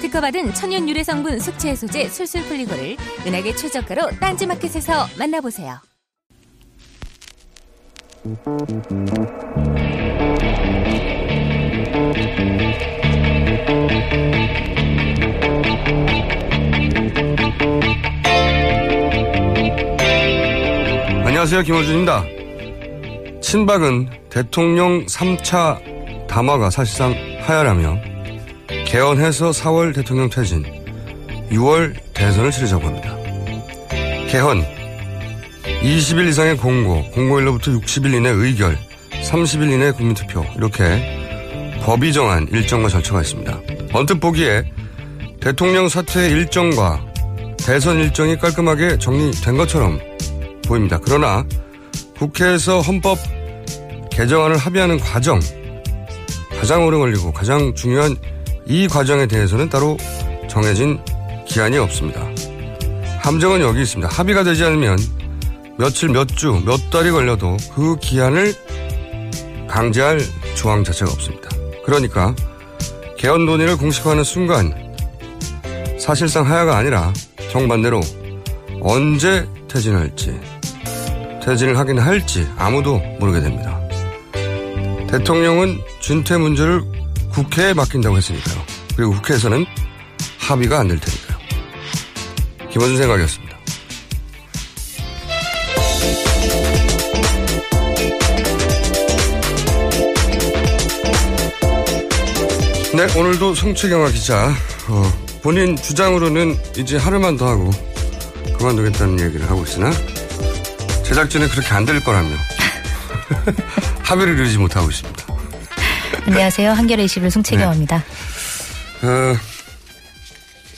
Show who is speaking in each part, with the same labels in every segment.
Speaker 1: 특허받은 천연 유래 성분 숙취 해소제 술술 풀리고를 은하계 최저가로 딴지마켓에서 만나보세요.
Speaker 2: 안녕하세요. 김호준입니다. 친박은 대통령 3차 담화가 사실상 하야라며 개헌해서 4월 대통령 퇴진, 6월 대선을 치르자고 합니다. 개헌, 20일 이상의 공고, 공고일로부터 60일 이내 의결, 30일 이내 국민투표 이렇게 법이 정한 일정과 절차가 있습니다. 언뜻 보기에 대통령 사퇴 일정과 대선 일정이 깔끔하게 정리된 것처럼 보입니다. 그러나 국회에서 헌법 개정안을 합의하는 과정 가장 오래 걸리고 가장 중요한 이 과정에 대해서는 따로 정해진 기한이 없습니다. 함정은 여기 있습니다. 합의가 되지 않으면 며칠, 몇 주, 몇 달이 걸려도 그 기한을 강제할 조항 자체가 없습니다. 그러니까 개헌 논의를 공식화하는 순간 사실상 하야가 아니라 정반대로 언제 퇴진할지 퇴진을 하긴 할지 아무도 모르게 됩니다. 대통령은 준퇴 문제를 국회에 맡긴다고 했으니까요. 그리고 국회에서는 합의가 안 될 테니까요. 김원준 생각이었습니다. 네, 오늘도 송채경화 기자, 어, 본인 주장으로는 이제 하루만 더 하고 그만두겠다는 얘기를 하고 있으나 제작진은 그렇게 안 될 거라며 합의를 이루지 못하고 있습니다.
Speaker 3: 안녕하세요. 한겨레 21 송채경입니다.
Speaker 2: 어,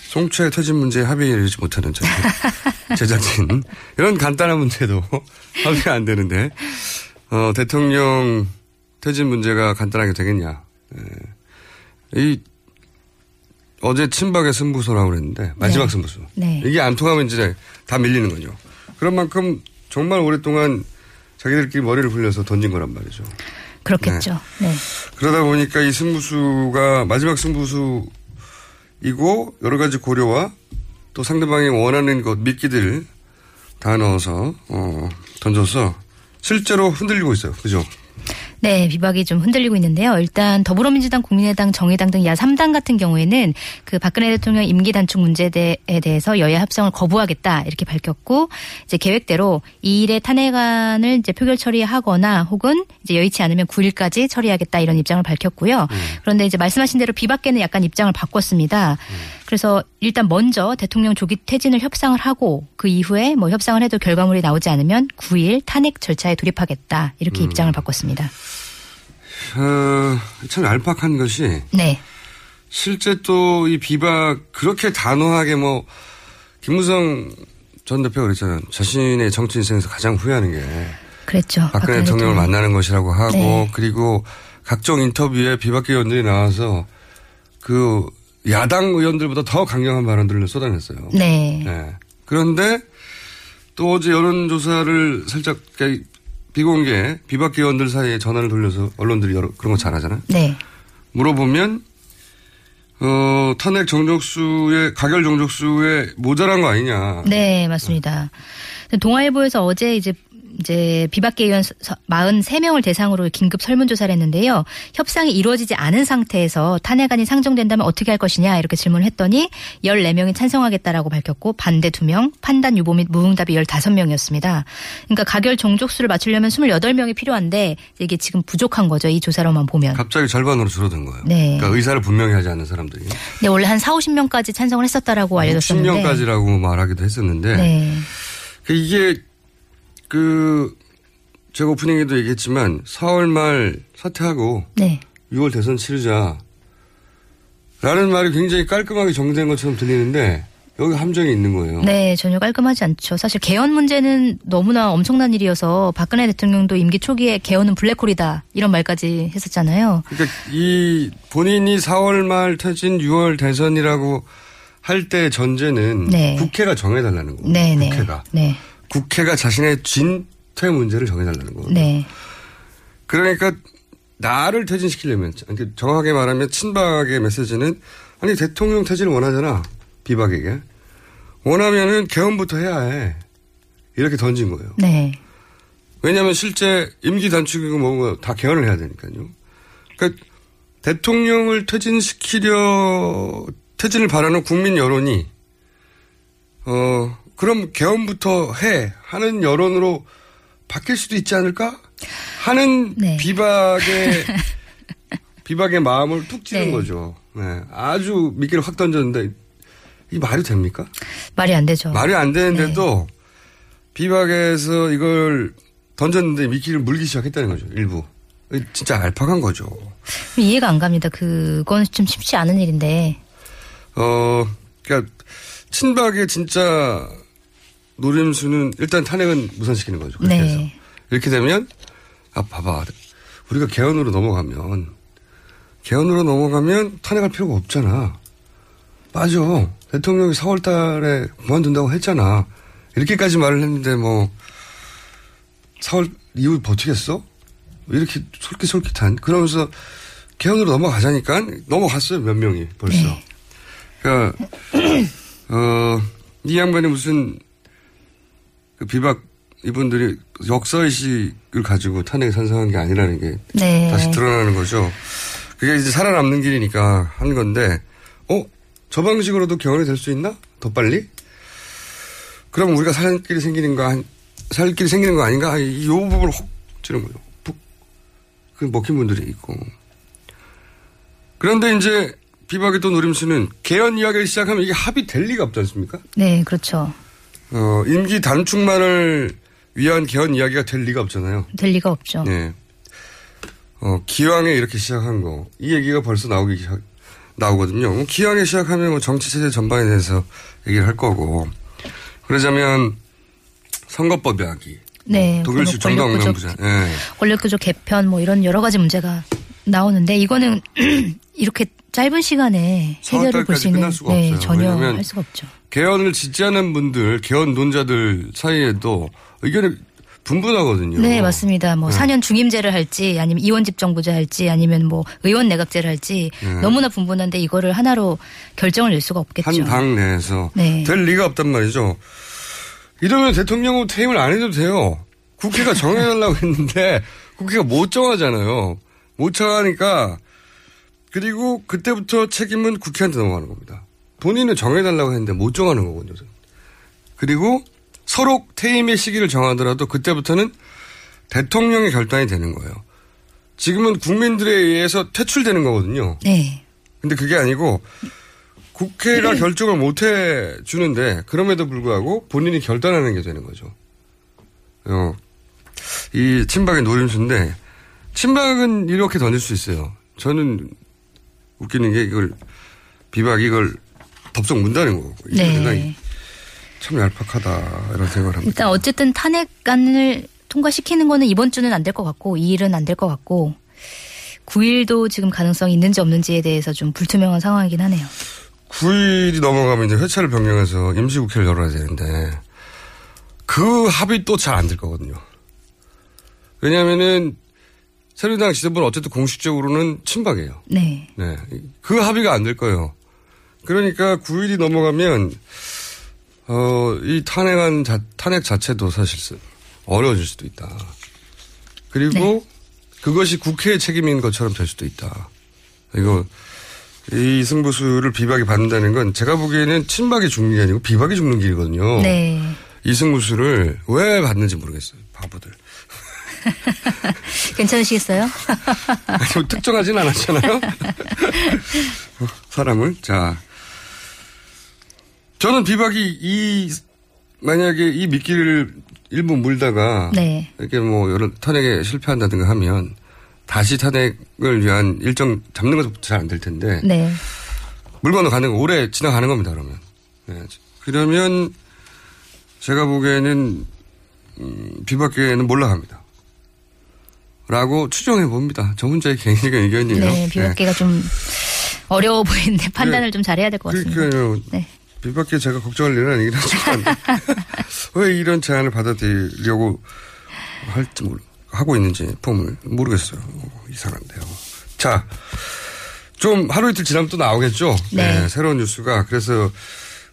Speaker 2: 송채 퇴진 문제에 합의를 이루지 못하는 저희 제작진. 이런 간단한 문제도 합의가 안 되는데, 어, 대통령 퇴진 문제가 간단하게 되겠냐. 예. 이, 어제 친박의 승부소라고 그랬는데, 마지막
Speaker 3: 네.
Speaker 2: 승부소.
Speaker 3: 네.
Speaker 2: 이게 안 통하면 이제 다 밀리는 거죠. 그런 만큼 정말 오랫동안 자기들끼리 머리를 굴려서 던진 거란 말이죠.
Speaker 3: 그렇겠죠. 네.
Speaker 2: 그러다 보니까 이 승부수가 마지막 승부수 이고 여러 가지 고려와 또 상대방이 원하는 것 미끼들 다 넣어서 어, 던져서 실제로 흔들리고 있어요. 그죠?
Speaker 3: 네, 비박이 좀 흔들리고 있는데요. 일단 더불어민주당, 국민의당, 정의당 등 야 3당 같은 경우에는 그 박근혜 대통령 임기 단축 문제에 대해서 여야 합성을 거부하겠다 이렇게 밝혔고 이제 계획대로 2일에 탄핵안을 이제 표결 처리하거나 혹은 이제 여의치 않으면 9일까지 처리하겠다 이런 입장을 밝혔고요. 그런데 이제 말씀하신 대로 비박계는 약간 입장을 바꿨습니다. 그래서 일단 먼저 대통령 조기 퇴진을 협상을 하고 그 이후에 뭐 협상을 해도 결과물이 나오지 않으면 9일 탄핵 절차에 돌입하겠다 이렇게
Speaker 2: 음.
Speaker 3: 입장을 바꿨습니다.
Speaker 2: 어, 참 얄팍한 것이
Speaker 3: 네.
Speaker 2: 실제 또 이 비박 그렇게 단호하게 뭐 김무성 전 대표가 그랬잖아요. 자신의 정치 인생에서 가장 후회하는 게
Speaker 3: 그랬죠.
Speaker 2: 박근혜 대통령을 만나는 것이라고 하고
Speaker 3: 네.
Speaker 2: 그리고 각종 인터뷰에 비박계 의원들이 나와서 그 야당 의원들보다 더 강경한 발언들을 쏟아냈어요.
Speaker 3: 네.
Speaker 2: 네. 그런데 또 어제 여론조사를 살짝 비공개 비박계 의원들 사이에 전화를 돌려서 언론들이 여러, 그런 거 잘하잖아요.
Speaker 3: 네.
Speaker 2: 물어보면 어, 탄핵 정족수의 가결 정족수에 모자란 거 아니냐.
Speaker 3: 네, 맞습니다. 동아일보에서 어제 이제 이제 비박계 의원 43명을 대상으로 긴급 설문조사를 했는데요. 협상이 이루어지지 않은 상태에서 탄핵안이 상정된다면 어떻게 할 것이냐 이렇게 질문을 했더니 14명이 찬성하겠다라고 밝혔고 반대 2명, 판단 유보 및 무응답이 15명이었습니다. 그러니까 가결 종족수를 맞추려면 28명이 필요한데 이게 지금 부족한 거죠. 이 조사로만 보면.
Speaker 2: 갑자기 절반으로 줄어든 거예요.
Speaker 3: 네.
Speaker 2: 그러니까 의사를 분명히 하지 않는 사람들이.
Speaker 3: 네, 원래 한 4, 50명까지 찬성을 했었다라고 알려졌었는데.
Speaker 2: 10명까지라고 말하기도 했었는데.
Speaker 3: 네.
Speaker 2: 그 이게 그 제가 오프닝에도 얘기했지만 4월 말 사퇴하고
Speaker 3: 네.
Speaker 2: 6월 대선 치르자 라는 말이 굉장히 깔끔하게 정된 것처럼 들리는데 여기 함정이 있는 거예요.
Speaker 3: 네, 전혀 깔끔하지 않죠. 사실 개헌 문제는 너무나 엄청난 일이어서 박근혜 대통령도 임기 초기에 개헌은 블랙홀이다 이런 말까지 했었잖아요.
Speaker 2: 그러니까 이 본인이 4월 말 퇴진 6월 대선이라고 할 때 전제는
Speaker 3: 네.
Speaker 2: 국회가 정해달라는 거예요.
Speaker 3: 네, 네.
Speaker 2: 국회가.
Speaker 3: 네.
Speaker 2: 국회가 자신의 진퇴 문제를 정해달라는 거예요.
Speaker 3: 네.
Speaker 2: 그러니까 나를 퇴진시키려면 이렇게 정확하게 말하면 친박의 메시지는 아니 대통령 퇴진을 원하잖아 비박에게 원하면은 개헌부터 해야 해 이렇게 던진 거예요.
Speaker 3: 네.
Speaker 2: 왜냐하면 실제 임기 단축이고 뭐고 다 개헌을 해야 되니까요. 그러니까 대통령을 퇴진시키려 퇴진을 바라는 국민 여론이 어 그럼 개헌부터 해 하는 여론으로 바뀔 수도 있지 않을까 하는
Speaker 3: 네.
Speaker 2: 비박의 비박의 마음을 툭 찌른
Speaker 3: 네.
Speaker 2: 거죠. 네. 아주 미끼를 확 던졌는데 이 말이 됩니까?
Speaker 3: 말이 안 되죠.
Speaker 2: 말이 안 되는데도 비박에서 이걸 던졌는데 미끼를 물기 시작했다는 거죠. 일부. 진짜 알팍한 거죠.
Speaker 3: 이해가 안 갑니다. 그건 좀 쉽지 않은 일인데.
Speaker 2: 어, 그러니까 친박의 진짜 노림수는 일단 탄핵은 무산시키는 거죠. 그렇게
Speaker 3: 네.
Speaker 2: 해서. 이렇게 되면 아 봐봐 우리가 개헌으로 넘어가면 개헌으로 넘어가면 탄핵할 필요가 없잖아. 빠져. 대통령이 4월 달에 그만둔다고 했잖아. 이렇게까지 말을 했는데 뭐 4월 이후 버티겠어? 이렇게 솔깃솔깃한 그러면서 개헌으로 넘어가자니까 넘어갔어요 몇 명이 벌써.
Speaker 3: 네.
Speaker 2: 그러니까 어, 이 양반이 무슨 그 비박 이분들이 역사의식을 가지고 탄핵에 찬성한 게 아니라는 게
Speaker 3: 네.
Speaker 2: 다시 드러나는 거죠. 그게 이제 살아남는 길이니까 한 건데, 어? 저 방식으로도 개헌이 될 수 있나? 더 빨리? 그럼 우리가 살 길이 생기는 거, 한- 살 길이 생기는 거 아닌가? 이, 이 부분을 혹 찌는 거죠. 푹. 그 먹힌 분들이 있고. 그런데 이제 비박의 또 노림수는 개헌 이야기를 시작하면 이게 합의 될 리가 없지 않습니까?
Speaker 3: 네, 그렇죠.
Speaker 2: 어, 임기 단축만을 위한 개헌 이야기가 될 리가 없잖아요.
Speaker 3: 될 리가 없죠.
Speaker 2: 네. 어, 기왕에 이렇게 시작한 거, 이 얘기가 벌써 나오기 시작, 나오거든요. 뭐 기왕에 시작하면 뭐 정치체제 전반에 대해서 얘기를 할 거고, 그러자면 선거법 이야기.
Speaker 3: 네.
Speaker 2: 독일식
Speaker 3: 뭐 권력
Speaker 2: 정당명부제.
Speaker 3: 구조,
Speaker 2: 예.
Speaker 3: 권력구조 개편 뭐 이런 여러 가지 문제가 나오는데 이거는 이렇게 짧은 시간에 해결을 볼
Speaker 2: 4월달까지
Speaker 3: 수 있는 네,
Speaker 2: 없어요.
Speaker 3: 전혀 할 수가 없죠.
Speaker 2: 개헌을 지지하는 분들, 개헌 논자들 사이에도 의견이 분분하거든요.
Speaker 3: 네, 맞습니다. 뭐
Speaker 2: 네.
Speaker 3: 4년 중임제를 할지 아니면 이원집 정부제 할지 아니면 뭐 의원 내각제를 할지
Speaker 2: 네.
Speaker 3: 너무나 분분한데 이거를 하나로 결정을 낼 수가 없겠죠.
Speaker 2: 한 당 내에서
Speaker 3: 네.
Speaker 2: 될 리가 없단 말이죠. 이러면 대통령은 퇴임을 안 해도 돼요. 국회가 정해달라고 했는데 국회가 못 정하잖아요. 못 정하니까 그리고 그때부터 책임은 국회한테 넘어가는 겁니다. 본인은 정해달라고 했는데 못 정하는 거거든요. 그리고 서로 퇴임의 시기를 정하더라도 그때부터는 대통령의 결단이 되는 거예요. 지금은 국민들에 의해서 퇴출되는 거거든요.
Speaker 3: 네.
Speaker 2: 근데 그게 아니고 국회가 결정을 못 해 주는데 그럼에도 불구하고 본인이 결단하는 게 되는 거죠. 어, 이 친박의 노림수인데 친박은 이렇게 던질 수 있어요. 저는 웃기는 게 이걸 비박 이걸 덥석 문다는 거고. 이게
Speaker 3: 네.
Speaker 2: 참 얄팍하다 이런 생각을 합니다.
Speaker 3: 일단 어쨌든 탄핵안을 통과시키는 거는 이번 주는 안 될 것 같고 2일은 안 될 것 같고 9일도 지금 가능성이 있는지 없는지에 대해서 좀 불투명한 상황이긴 하네요.
Speaker 2: 9일이 넘어가면 이제 회차를 변경해서 임시국회를 열어야 되는데 그 합의 또 잘 안 될 거거든요. 왜냐하면은 새누리당 지도부는 어쨌든 공식적으로는 친박이에요.
Speaker 3: 네.
Speaker 2: 네. 그 합의가 안 될 거예요. 그러니까 9일이 넘어가면 어, 이 탄핵안 자, 탄핵 자체도 사실 어려워질 수도 있다. 그리고 그것이 국회의 책임인 것처럼 될 수도 있다. 이거 이 승부수를 비박이 받는다는 건 제가 보기에는 친박이 죽는 게 아니고 비박이 죽는 길이거든요.
Speaker 3: 네.
Speaker 2: 이 승부수를 왜 받는지 모르겠어요. 바보들.
Speaker 3: 괜찮으시겠어요?
Speaker 2: 아니, 뭐 특정하진 않았잖아요. 사람을. 자. 저는 비박이 이, 만약에 이 미끼를 일부 물다가.
Speaker 3: 네.
Speaker 2: 이렇게 뭐 여러 탄핵에 실패한다든가 하면 다시 탄핵을 위한 일정 잡는 것도 잘안 될 텐데.
Speaker 3: 네.
Speaker 2: 물 건너 가는 거 오래 지나가는 겁니다, 그러면. 네. 그러면 제가 보기에는, 음, 비박계는 몰락합니다. 라고 추정해 봅니다. 저 혼자의 개인적인 의견이에요.
Speaker 3: 네. 비박계가 좀 어려워 보이는데 판단을 좀 잘해야 될 것 같습니다.
Speaker 2: 그러니까요.
Speaker 3: 네.
Speaker 2: 비박계 제가 걱정할 일은 아니긴 하지만 왜 이런 제안을 받아들이려고 할지 모르, 하고 있는지 폼을 모르겠어요. 이상한데요. 자, 좀 하루 이틀 지나면 또 나오겠죠.
Speaker 3: 네.
Speaker 2: 새로운 뉴스가 그래서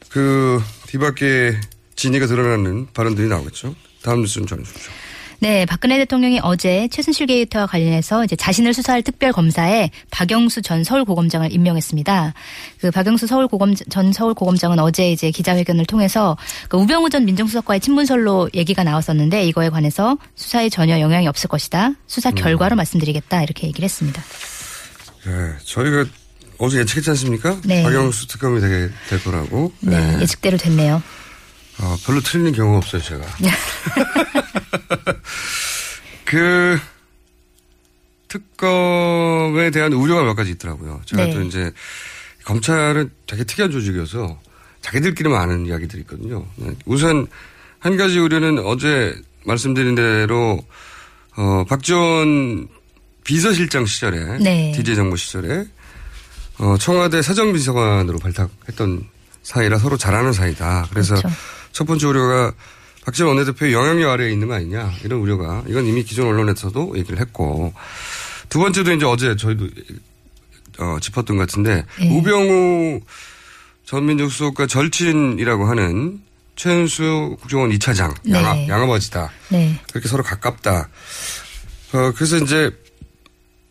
Speaker 2: 그 비박계 진위가 드러나는 발언들이 나오겠죠. 다음 뉴스는 전해주십시오.
Speaker 3: 네, 박근혜 대통령이 어제 최순실 게이트와 관련해서 이제 자신을 수사할 특별 검사에 박영수 전 서울고검장을 임명했습니다. 그 박영수 서울고검 전 서울고검장은 어제 이제 기자회견을 통해서 그 우병우 전 민정수석과의 친분설로 얘기가 나왔었는데 이거에 관해서 수사에 전혀 영향이 없을 것이다. 수사 결과로 말씀드리겠다 이렇게 얘기를 했습니다.
Speaker 2: 네, 저희가 어제 예측했지 않습니까?
Speaker 3: 네.
Speaker 2: 박영수 특검이 되게 될 거라고.
Speaker 3: 네, 예측대로 됐네요.
Speaker 2: 어, 별로 틀리는 경우가 없어요, 제가. 그, 특검에 대한 우려가 몇 가지 있더라고요. 제가
Speaker 3: 네.
Speaker 2: 또 이제, 검찰은 되게 특이한 조직이어서 자기들끼리만 아는 이야기들이 있거든요. 네. 우선, 한 가지 우려는 어제 말씀드린 대로, 어, 박지원 비서실장 시절에,
Speaker 3: 네.
Speaker 2: DJ 정부 시절에, 어, 청와대 사정비서관으로 발탁했던 사이라 서로 잘 아는 사이다. 그래서
Speaker 3: 그렇죠.
Speaker 2: 첫 번째 우려가 박지원 원내대표의 영향력 아래에 있는 거 아니냐 이런 우려가 이건 이미 기존 언론에서도 얘기를 했고 두 번째도 이제 어제 저희도 어, 짚었던 것 같은데
Speaker 3: 네.
Speaker 2: 우병우 전 민정수석과 절친이라고 하는 최은수 국정원 2차장
Speaker 3: 네.
Speaker 2: 양아, 양아버지다
Speaker 3: 네.
Speaker 2: 그렇게 서로 가깝다. 어, 그래서 이제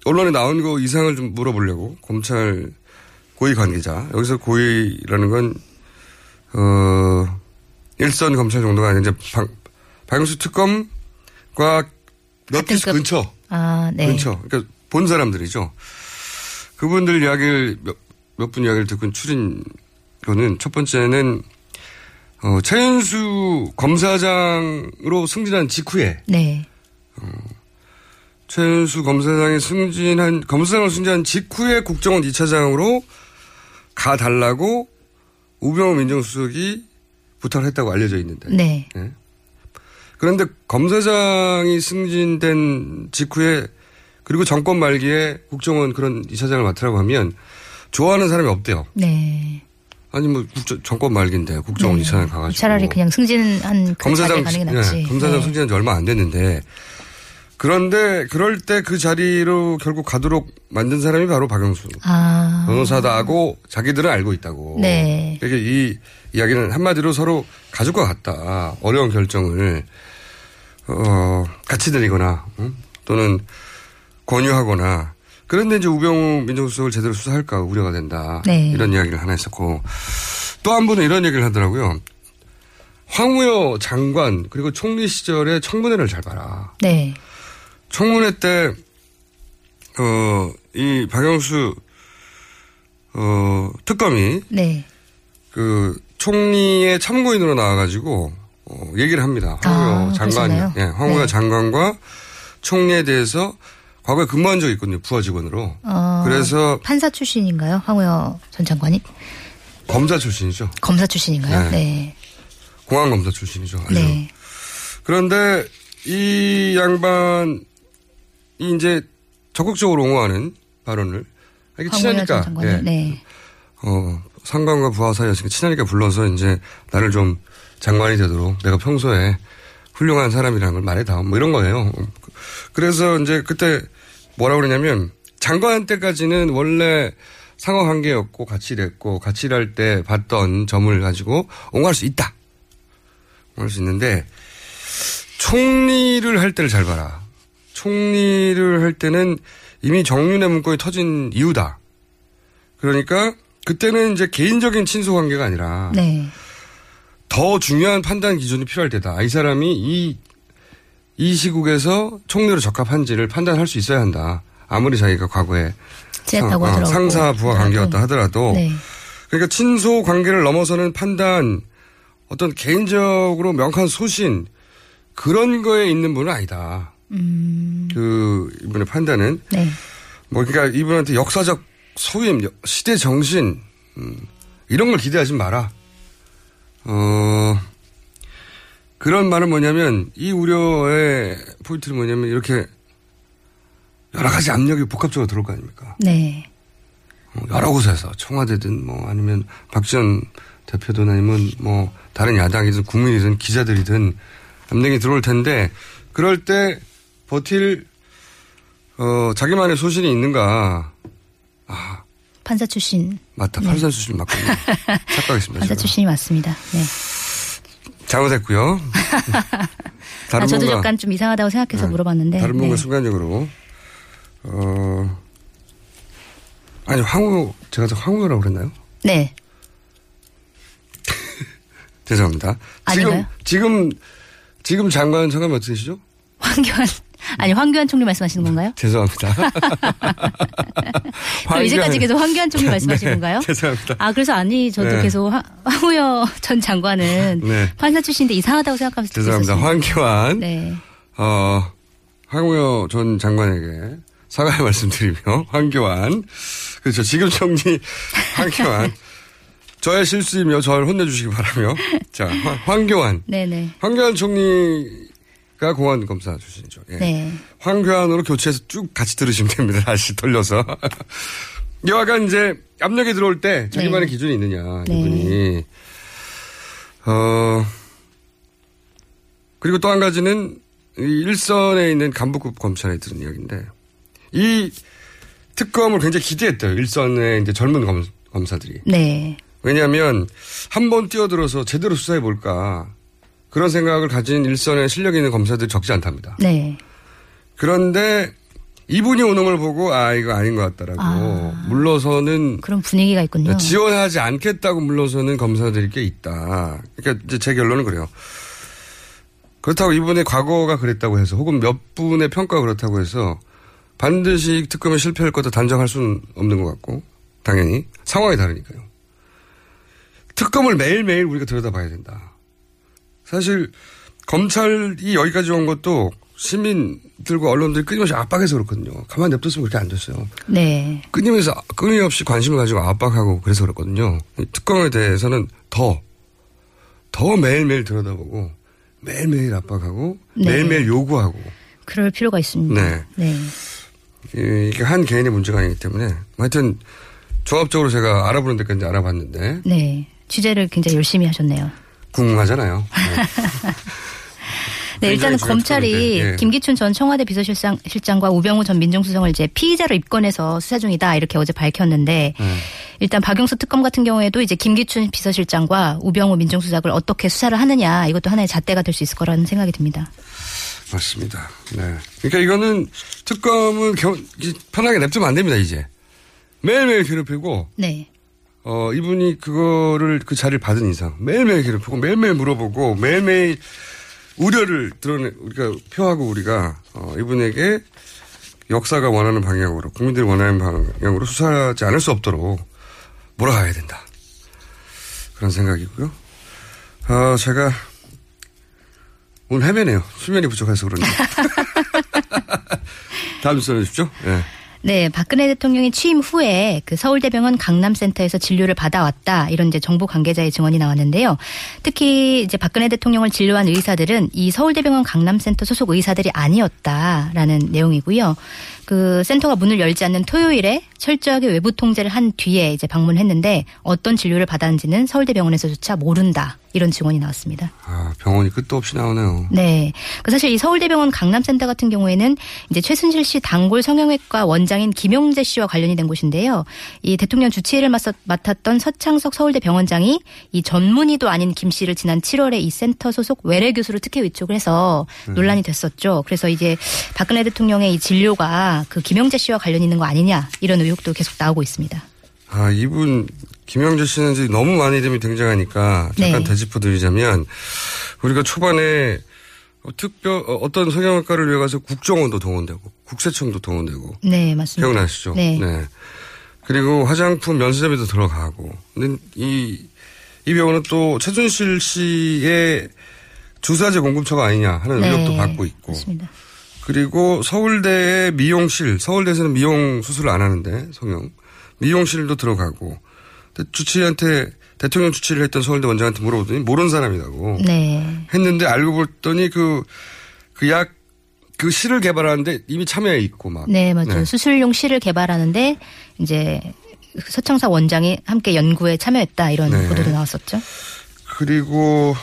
Speaker 2: 언론에 나온 거 이상을 좀 물어보려고 검찰 고위 관계자 여기서 고위라는 건 어, 일선 검찰 정도가 아니라 이제 박, 박영수 특검과
Speaker 3: 급.
Speaker 2: 근처
Speaker 3: 아, 네.
Speaker 2: 근처 그러니까 본 사람들이죠. 그분들 이야기를 몇, 몇분 이야기를 듣고 추린 거는 첫 번째는 어, 최은수 검사장으로 승진한 직후에
Speaker 3: 네.
Speaker 2: 최은수 검사장이 승진한 검사장으로 승진한 직후에 국정원 2차장으로 가달라고 우병우 민정수석이 부탁을 했다고 알려져 있는데
Speaker 3: 네.
Speaker 2: 예. 그런데 검사장이 승진된 직후에 그리고 정권 말기에 국정원 그런 2차장을 맡으라고 하면 좋아하는 사람이 없대요.
Speaker 3: 네.
Speaker 2: 아니 뭐 국정, 정권 말기인데 국정원
Speaker 3: 네.
Speaker 2: 2차장 가가지고
Speaker 3: 차라리 그냥 승진한 그
Speaker 2: 검사장
Speaker 3: 가는 게
Speaker 2: 예,
Speaker 3: 낫지.
Speaker 2: 검사장
Speaker 3: 네.
Speaker 2: 승진한 지 얼마 안 됐는데 그런데 그럴 때 그 자리로 결국 가도록 만든 사람이 바로 박영수
Speaker 3: 아.
Speaker 2: 변호사다고 자기들은 알고 있다고.
Speaker 3: 네.
Speaker 2: 그러니까 이 이야기는 한마디로 서로 가족과 같다. 어려운 결정을 어 같이 드리거나 응? 또는 권유하거나 그런데 이제 우병우 민정수석을 제대로 수사할까 우려가 된다.
Speaker 3: 네.
Speaker 2: 이런 이야기를 하나 했었고 또 한 분은 이런 얘기를 하더라고요. 황우여 장관 그리고 총리 시절에 청문회를 잘 봐라.
Speaker 3: 네.
Speaker 2: 청문회 때, 어, 이 박영수, 어, 특검이
Speaker 3: 네.
Speaker 2: 그 총리의 참고인으로 나와가지고 어, 얘기를 합니다. 황우여
Speaker 3: 아,
Speaker 2: 장관? 예, 황우여
Speaker 3: 네.
Speaker 2: 장관과 총리에 대해서 과거에 근무한 적이 있거든요. 부하 직원으로.
Speaker 3: 어,
Speaker 2: 그래서
Speaker 3: 판사 출신인가요? 황우여 전 장관이?
Speaker 2: 검사 출신이죠.
Speaker 3: 검사 출신인가요?
Speaker 2: 네.
Speaker 3: 네.
Speaker 2: 공안 검사 출신이죠. 아주.
Speaker 3: 네.
Speaker 2: 그런데 이 양반 이 이제 적극적으로 옹호하는 발언을 이게 친하니까. 예.
Speaker 3: 네.
Speaker 2: 어, 상관과 부하 사이였으니까 친하니까 불러서 이제 나를 좀 장관이 되도록 내가 평소에 훌륭한 사람이라는 걸 말해다. 뭐 이런 거예요. 그래서 이제 그때 뭐라고 그러냐면 장관 때까지는 원래 상하 관계였고 같이 일했고 같이 일할 때 봤던 점을 가지고 옹호할 수 있다. 옹호할 수 있는데 총리를 할 때를 잘 봐라. 총리를 할 때는 이미 정윤의 문건이 터진 이유다. 그러니까 그때는 이제 개인적인 친소 관계가 아니라
Speaker 3: 네.
Speaker 2: 더 중요한 판단 기준이 필요할 때다. 아, 이 사람이 이, 이 시국에서 총리로 적합한지를 판단할 수 있어야 한다. 아무리 자기가 과거에 상- 어. 상사 부하 관계였다 하더라도
Speaker 3: 네.
Speaker 2: 그러니까 친소 관계를 넘어서는 판단 어떤 개인적으로 명확한 소신 그런 거에 있는 분은 아니다.
Speaker 3: 음.
Speaker 2: 그 이분의 판단은
Speaker 3: 네.
Speaker 2: 뭐 그러니까 이분한테 역사적 소임, 여- 시대 정신 음, 이런 걸 기대하지 마라. 어 그런 말은 뭐냐면 이 우려의 포인트는 뭐냐면 이렇게 여러 가지 압력이 복합적으로 들어올 거 아닙니까?
Speaker 3: 네.
Speaker 2: 어, 여러 곳에서 청와대든 뭐 아니면 박지원 대표든 아니면 뭐 다른 야당이든 국민이든 기자들이든 압력이 들어올 텐데 그럴 때 버틸 어 자기만의 소신이 있는가
Speaker 3: 판사 출신.
Speaker 2: 맞다
Speaker 3: 네.
Speaker 2: 판사 수준 맞군요 착각했습니다
Speaker 3: 판사
Speaker 2: 제가.
Speaker 3: 출신이 맞습니다. 네.
Speaker 2: 잘못했고요 다른
Speaker 3: 아, 저도
Speaker 2: 분과
Speaker 3: 약간 좀 이상하다고 생각해서
Speaker 2: 네.
Speaker 3: 물어봤는데.
Speaker 2: 다른 분과
Speaker 3: 네.
Speaker 2: 순간적으로 어 아니 황우 제가 저 황우라고 그랬나요?
Speaker 3: 네.
Speaker 2: 죄송합니다.
Speaker 3: 아닌가요?
Speaker 2: 지금 지금 지금 장관 성함이 어떻게 되시죠?
Speaker 3: 황교안 아니 황교안 총리 말씀하시는 건가요?
Speaker 2: 죄송합니다.
Speaker 3: 그럼 이제까지 계속 황교안 총리 말씀하신
Speaker 2: 네,
Speaker 3: 건가요?
Speaker 2: 죄송합니다.
Speaker 3: 아 그래서 아니 저도
Speaker 2: 네.
Speaker 3: 계속 화- 황우여 전 장관은
Speaker 2: 네.
Speaker 3: 판사 출신인데 이상하다고 생각하면서
Speaker 2: 죄송합니다. 황교안
Speaker 3: 네.
Speaker 2: 어 황우여 전 장관에게 사과의 말씀드리며 황교안 그렇죠 지금 총리 황교안 저의 실수이며 저를 혼내주시기 바라며 자 황- 황교안
Speaker 3: 네네.
Speaker 2: 황교안 총리 가 공안 검사 출신이죠. 예.
Speaker 3: 네.
Speaker 2: 황교안으로 교체해서 쭉 같이 들으시면 됩니다. 다시 돌려서. 여하간 이제 압력이 들어올 때 자기만의
Speaker 3: 네.
Speaker 2: 기준이 있느냐
Speaker 3: 네.
Speaker 2: 이분이 어 그리고 또 한 가지는 이 일선에 있는 간부급 검찰에 들은 이야기인데 이 특검을 굉장히 기대했대요. 일선의 이제 젊은 검, 검사들이.
Speaker 3: 네.
Speaker 2: 왜냐하면 한 번 뛰어들어서 제대로 수사해 볼까 그런 생각을 가진 일선에 실력 있는 검사들이 적지 않답니다.
Speaker 3: 네.
Speaker 2: 그런데 이분이 오는 걸 보고 아 이거 아닌 것 같다라고
Speaker 3: 아.
Speaker 2: 물러서는
Speaker 3: 그런 분위기가 있군요.
Speaker 2: 지원하지 않겠다고 물러서는 검사들이 꽤 있다. 그러니까 이제 제 결론은 그래요. 그렇다고 이분의 과거가 그랬다고 해서 혹은 몇 분의 평가가 그렇다고 해서 반드시 특검에 실패할 거다 단정할 수는 없는 것 같고 당연히 상황이 다르니까요. 특검을 매일매일 우리가 들여다봐야 된다. 사실 검찰이 여기까지 온 것도 시민들과 언론들이 끊임없이 압박해서 그렇거든요. 가만히 냅뒀으면 그렇게 안 됐어요.
Speaker 3: 네.
Speaker 2: 끊임에서 끊임없이 관심을 가지고 압박하고 그래서 그렇거든요. 이 특검에 대해서는 더, 더 매일매일 들여다보고 매일매일 압박하고
Speaker 3: 네.
Speaker 2: 매일매일 요구하고
Speaker 3: 그럴 필요가 있습니다.
Speaker 2: 네.
Speaker 3: 네.
Speaker 2: 이- 이게 한 개인의 문제가 아니기 때문에 하여튼 종합적으로 제가 알아보는 데까지 알아봤는데
Speaker 3: 네. 취재를 굉장히 열심히 하셨네요.
Speaker 2: 궁금하잖아요.
Speaker 3: 네, 일단은
Speaker 2: 굉장히 중요한
Speaker 3: 검찰이
Speaker 2: 예.
Speaker 3: 김기춘 전 청와대 비서실장 실장과 우병우 전 민정수석을 이제 피의자로 입건해서 수사 중이다 이렇게 어제 밝혔는데
Speaker 2: 네.
Speaker 3: 일단 박용수 특검 같은 경우에도 이제 김기춘 비서실장과 우병우 민정수석을 어떻게 수사를 하느냐 이것도 하나의 잣대가 될 수 있을 거라는 생각이 듭니다.
Speaker 2: 맞습니다. 네. 그러니까 이거는 특검은 겨- 이- 편하게 냅두면 안 됩니다, 이제. 매일매일 괴롭히고,
Speaker 3: 네.
Speaker 2: 어, 이분이 그거를 그 자리를 받은 이상 매일매일 괴롭히고 매일매일 물어보고 매일매일 우려를 드러내, 우리가 표하고 우리가, 어, 이분에게 역사가 원하는 방향으로, 국민들이 원하는 방향으로 수사하지 않을 수 없도록 몰아가야 된다. 그런 생각이고요. 어, 제가 오늘 헤매네요. 수면이 부족해서 그런지. 다음 주 전해주십시오. 네.
Speaker 3: 네, 박근혜 대통령이 취임 후에 그 서울대병원 강남센터에서 진료를 받아왔다 이런 이제 정부 관계자의 증언이 나왔는데요. 특히 이제 박근혜 대통령을 진료한 의사들은 이 서울대병원 강남센터 소속 의사들이 아니었다라는 내용이고요. 그 센터가 문을 열지 않는 토요일에 철저하게 외부 통제를 한 뒤에 이제 방문했는데 어떤 진료를 받았는지는 서울대병원에서조차 모른다. 이런 증언이 나왔습니다.
Speaker 2: 아, 병원이 끝도 없이 나오네요.
Speaker 3: 네. 그 사실 이 서울대병원 강남센터 같은 경우에는 이제 최순실 씨 단골 성형외과 원장인 김용재 씨와 관련이 된 곳인데요. 이 대통령 주치의를 맡았던 서창석 서울대 병원장이 이 전문의도 아닌 김 씨를 지난 7월에 이 센터 소속 외래 교수로 특혜 위촉을 해서
Speaker 2: 음.
Speaker 3: 논란이 됐었죠. 그래서 이제 박근혜 대통령의 이 진료가 그 김용재 씨와 관련 있는 거 아니냐 이런 의혹도 계속 나오고 있습니다.
Speaker 2: 아, 이분, 김영재 씨는 이제 너무 많은 이름이 등장하니까 잠깐
Speaker 3: 네.
Speaker 2: 되짚어 드리자면 우리가 초반에 특별, 어, 어떤 성형외과를 위해 가서 국정원도 동원되고 국세청도 동원되고
Speaker 3: 네, 맞습니다.
Speaker 2: 기억나시죠?
Speaker 3: 네.
Speaker 2: 그리고 화장품 면세점에도 들어가고. 근데 이, 이 병원은 또 최순실 씨의 주사제 공급처가 아니냐 하는
Speaker 3: 네,
Speaker 2: 의혹도 받고 있고.
Speaker 3: 맞습니다.
Speaker 2: 그리고 서울대의 미용실, 서울대에서는 미용 수술을 안 하는데 성형 미용실도 들어가고 주치의한테 대통령 주치를 했던 서울대 원장한테 물어보더니 모르는 사람이라고
Speaker 3: 네.
Speaker 2: 했는데 알고 봤더니 그 그 약그 실을 개발하는데 이미 참여해 있고 막.
Speaker 3: 네, 맞아요. 수술용 실을 개발하는데 이제 서청사 원장이 함께 연구에 참여했다 이런
Speaker 2: 네.
Speaker 3: 보도도 나왔었죠.
Speaker 2: 그리고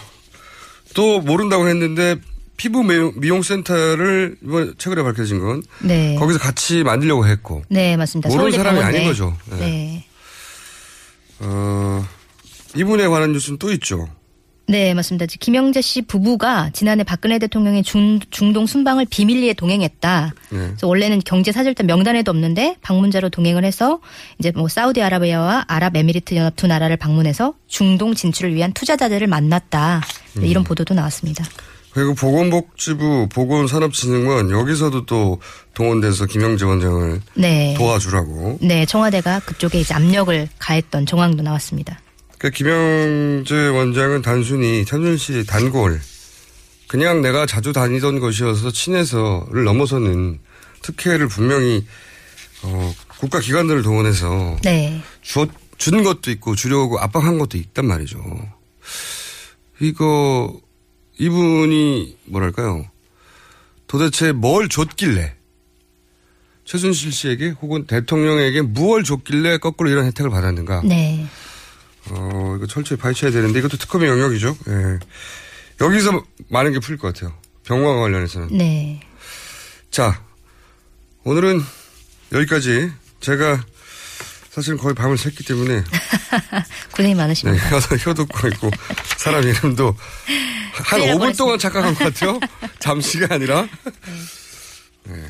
Speaker 2: 또 모른다고 했는데 피부 미용, 미용센터를 이번 최근에 밝혀진 건
Speaker 3: 네.
Speaker 2: 거기서 같이 만들려고 했고
Speaker 3: 네, 맞습니다.
Speaker 2: 모르는 사람이 아닌
Speaker 3: 내.
Speaker 2: 거죠. 네.
Speaker 3: 네.
Speaker 2: 어, 이분에 관한 뉴스는 또 있죠.
Speaker 3: 네, 맞습니다. 김영재 씨 부부가 지난해 박근혜 대통령의 중, 중동 순방을 비밀리에 동행했다.
Speaker 2: 네.
Speaker 3: 그래서 원래는 경제 사절단 명단에도 없는데 방문자로 동행을 해서 이제 뭐 사우디아라비아와 아랍에미리트 연합 두 나라를 방문해서 중동 진출을 위한 투자자들을 만났다. 네, 이런 보도도 나왔습니다.
Speaker 2: 그리고 보건복지부 보건산업진흥원 여기서도 또 동원돼서 김영재 원장을
Speaker 3: 네.
Speaker 2: 도와주라고.
Speaker 3: 네, 청와대가 그쪽에 이제 압력을 가했던 정황도 나왔습니다.
Speaker 2: 그러니까 김영재 원장은 단순히 최순실 단골 그냥 내가 자주 다니던 것이어서 친해서를 넘어서는 특혜를 분명히 어, 국가 기관들을 동원해서
Speaker 3: 네.
Speaker 2: 주, 준 것도 있고 주려고 압박한 것도 있단 말이죠. 이거 이분이 뭐랄까요? 도대체 뭘 줬길래 최순실 씨에게 혹은 대통령에게 무얼 줬길래 거꾸로 이런 혜택을 받았는가?
Speaker 3: 네.
Speaker 2: 어, 이거 철저히 파헤쳐야 되는데 이것도 특검의 영역이죠. 예. 여기서 많은 게 풀릴 것 같아요. 병원과 관련해서는.
Speaker 3: 네.
Speaker 2: 자, 오늘은 여기까지 제가 사실 거의 밤을 샜기 때문에
Speaker 3: 고생이
Speaker 2: 네,
Speaker 3: 많으십니다.
Speaker 2: 혀도, 혀도 꺼 있고 사람 이름도 한
Speaker 3: 큰일 날
Speaker 2: 5분 동안. 착각한 것 같아요. 잠시가 아니라. 네.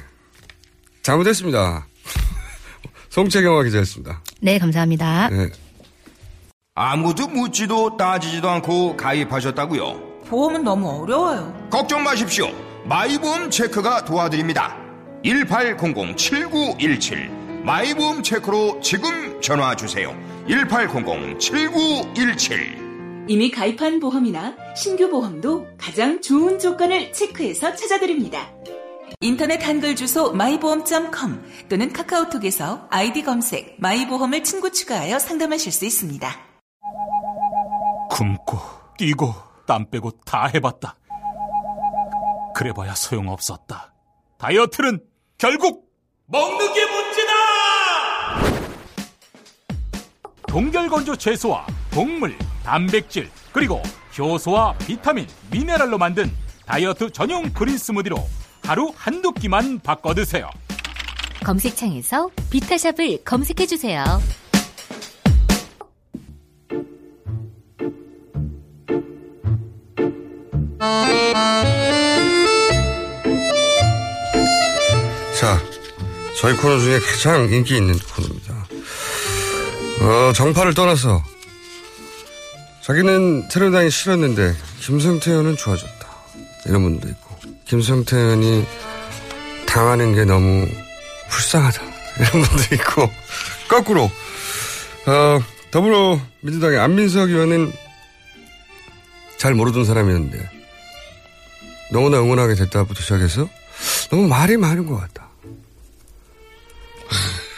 Speaker 2: 잘못했습니다. 송채경화 기자였습니다.
Speaker 3: 네, 감사합니다.
Speaker 2: 네.
Speaker 4: 아무도 묻지도 따지지도 않고 가입하셨다고요?
Speaker 5: 보험은 너무 어려워요.
Speaker 4: 걱정 마십시오. 마이보험 체크가 도와드립니다. 1800-7917 마이보험 체크로 지금 전화 주세요. 1800-7917
Speaker 5: 이미 가입한 보험이나 신규 보험도 가장 좋은 조건을 체크해서 찾아드립니다. 인터넷 한글 주소 마이보험.com 또는 카카오톡에서 아이디 검색 마이보험을 친구 추가하여 상담하실 수 있습니다.
Speaker 6: 굶고 뛰고 땀 빼고 다 해봤다. 그래봐야 소용없었다. 다이어트는 결국 먹는 게 문제다! 동결건조 채소와 동물, 단백질, 그리고 효소와 비타민, 미네랄로 만든 다이어트 전용 그린 스무디로 하루 한두 끼만 바꿔 드세요.
Speaker 1: 검색창에서 비타샵을 검색해 주세요.
Speaker 2: 자, 저희 코너 중에 가장 인기 있는 코너입니다. 어, 정파를 떠나서 자기는 새누리당이 싫었는데 김성태 의원은 좋아졌다. 이런 분도 있고 김성태 의원이 당하는 게 너무 불쌍하다. 이런 분도 있고 거꾸로 어, 더불어민주당의 안민석 의원은 잘 모르던 사람이었는데 너무나 응원하게 됐다부터 시작해서 너무 말이 많은 것 같다.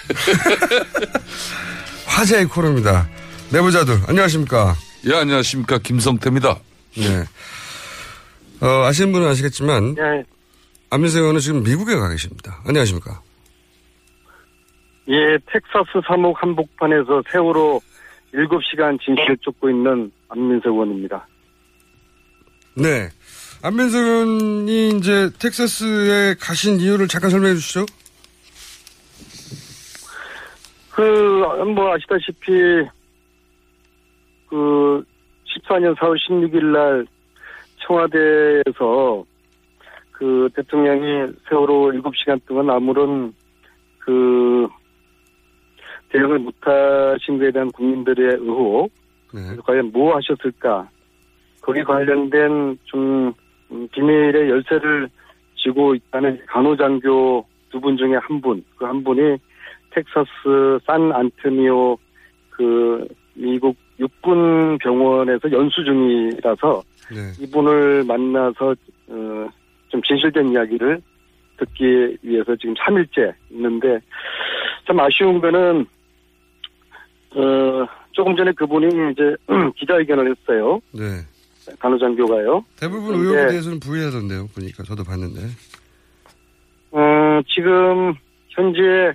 Speaker 2: 화제의 코너입니다. 내부자들 안녕하십니까?
Speaker 7: 예 안녕하십니까 김성태입니다.
Speaker 2: 네. 어, 아시는 분은 아시겠지만
Speaker 8: 네.
Speaker 2: 안민석 의원은 지금 미국에 가 계십니다. 안녕하십니까?
Speaker 8: 예, 텍사스 사목 한복판에서 세월호 7시간 진실을 쫓고 있는 안민석 의원입니다.
Speaker 2: 네. 안민석 의원이 이제 텍사스에 가신 이유를 잠깐 설명해 주시죠.
Speaker 8: 그, 뭐, 아시다시피, 그, 14년 4월 16일 날 청와대에서 그 대통령이 세월호 7시간 동안 아무런 그 대응을 못하신 것에 대한 국민들의 의혹, 그래서 과연 뭐 하셨을까? 거기 관련된 좀 음, 비밀의 열쇠를 쥐고 있다는 간호장교 두 분 중에 한 분, 그 한 분이 텍사스 산 안토니오 그 미국 육군 병원에서 연수 중이라서 이분을 만나서 어, 좀 진실된 이야기를 듣기 위해서 지금 3일째 있는데 참 아쉬운 거는 어, 조금 전에 그분이 이제 기자회견을 했어요.
Speaker 2: 네.
Speaker 8: 간호장교가요.
Speaker 2: 대부분 의혹에 대해서는 부인하던데요. 보니까 저도 봤는데.
Speaker 8: 어, 지금 현재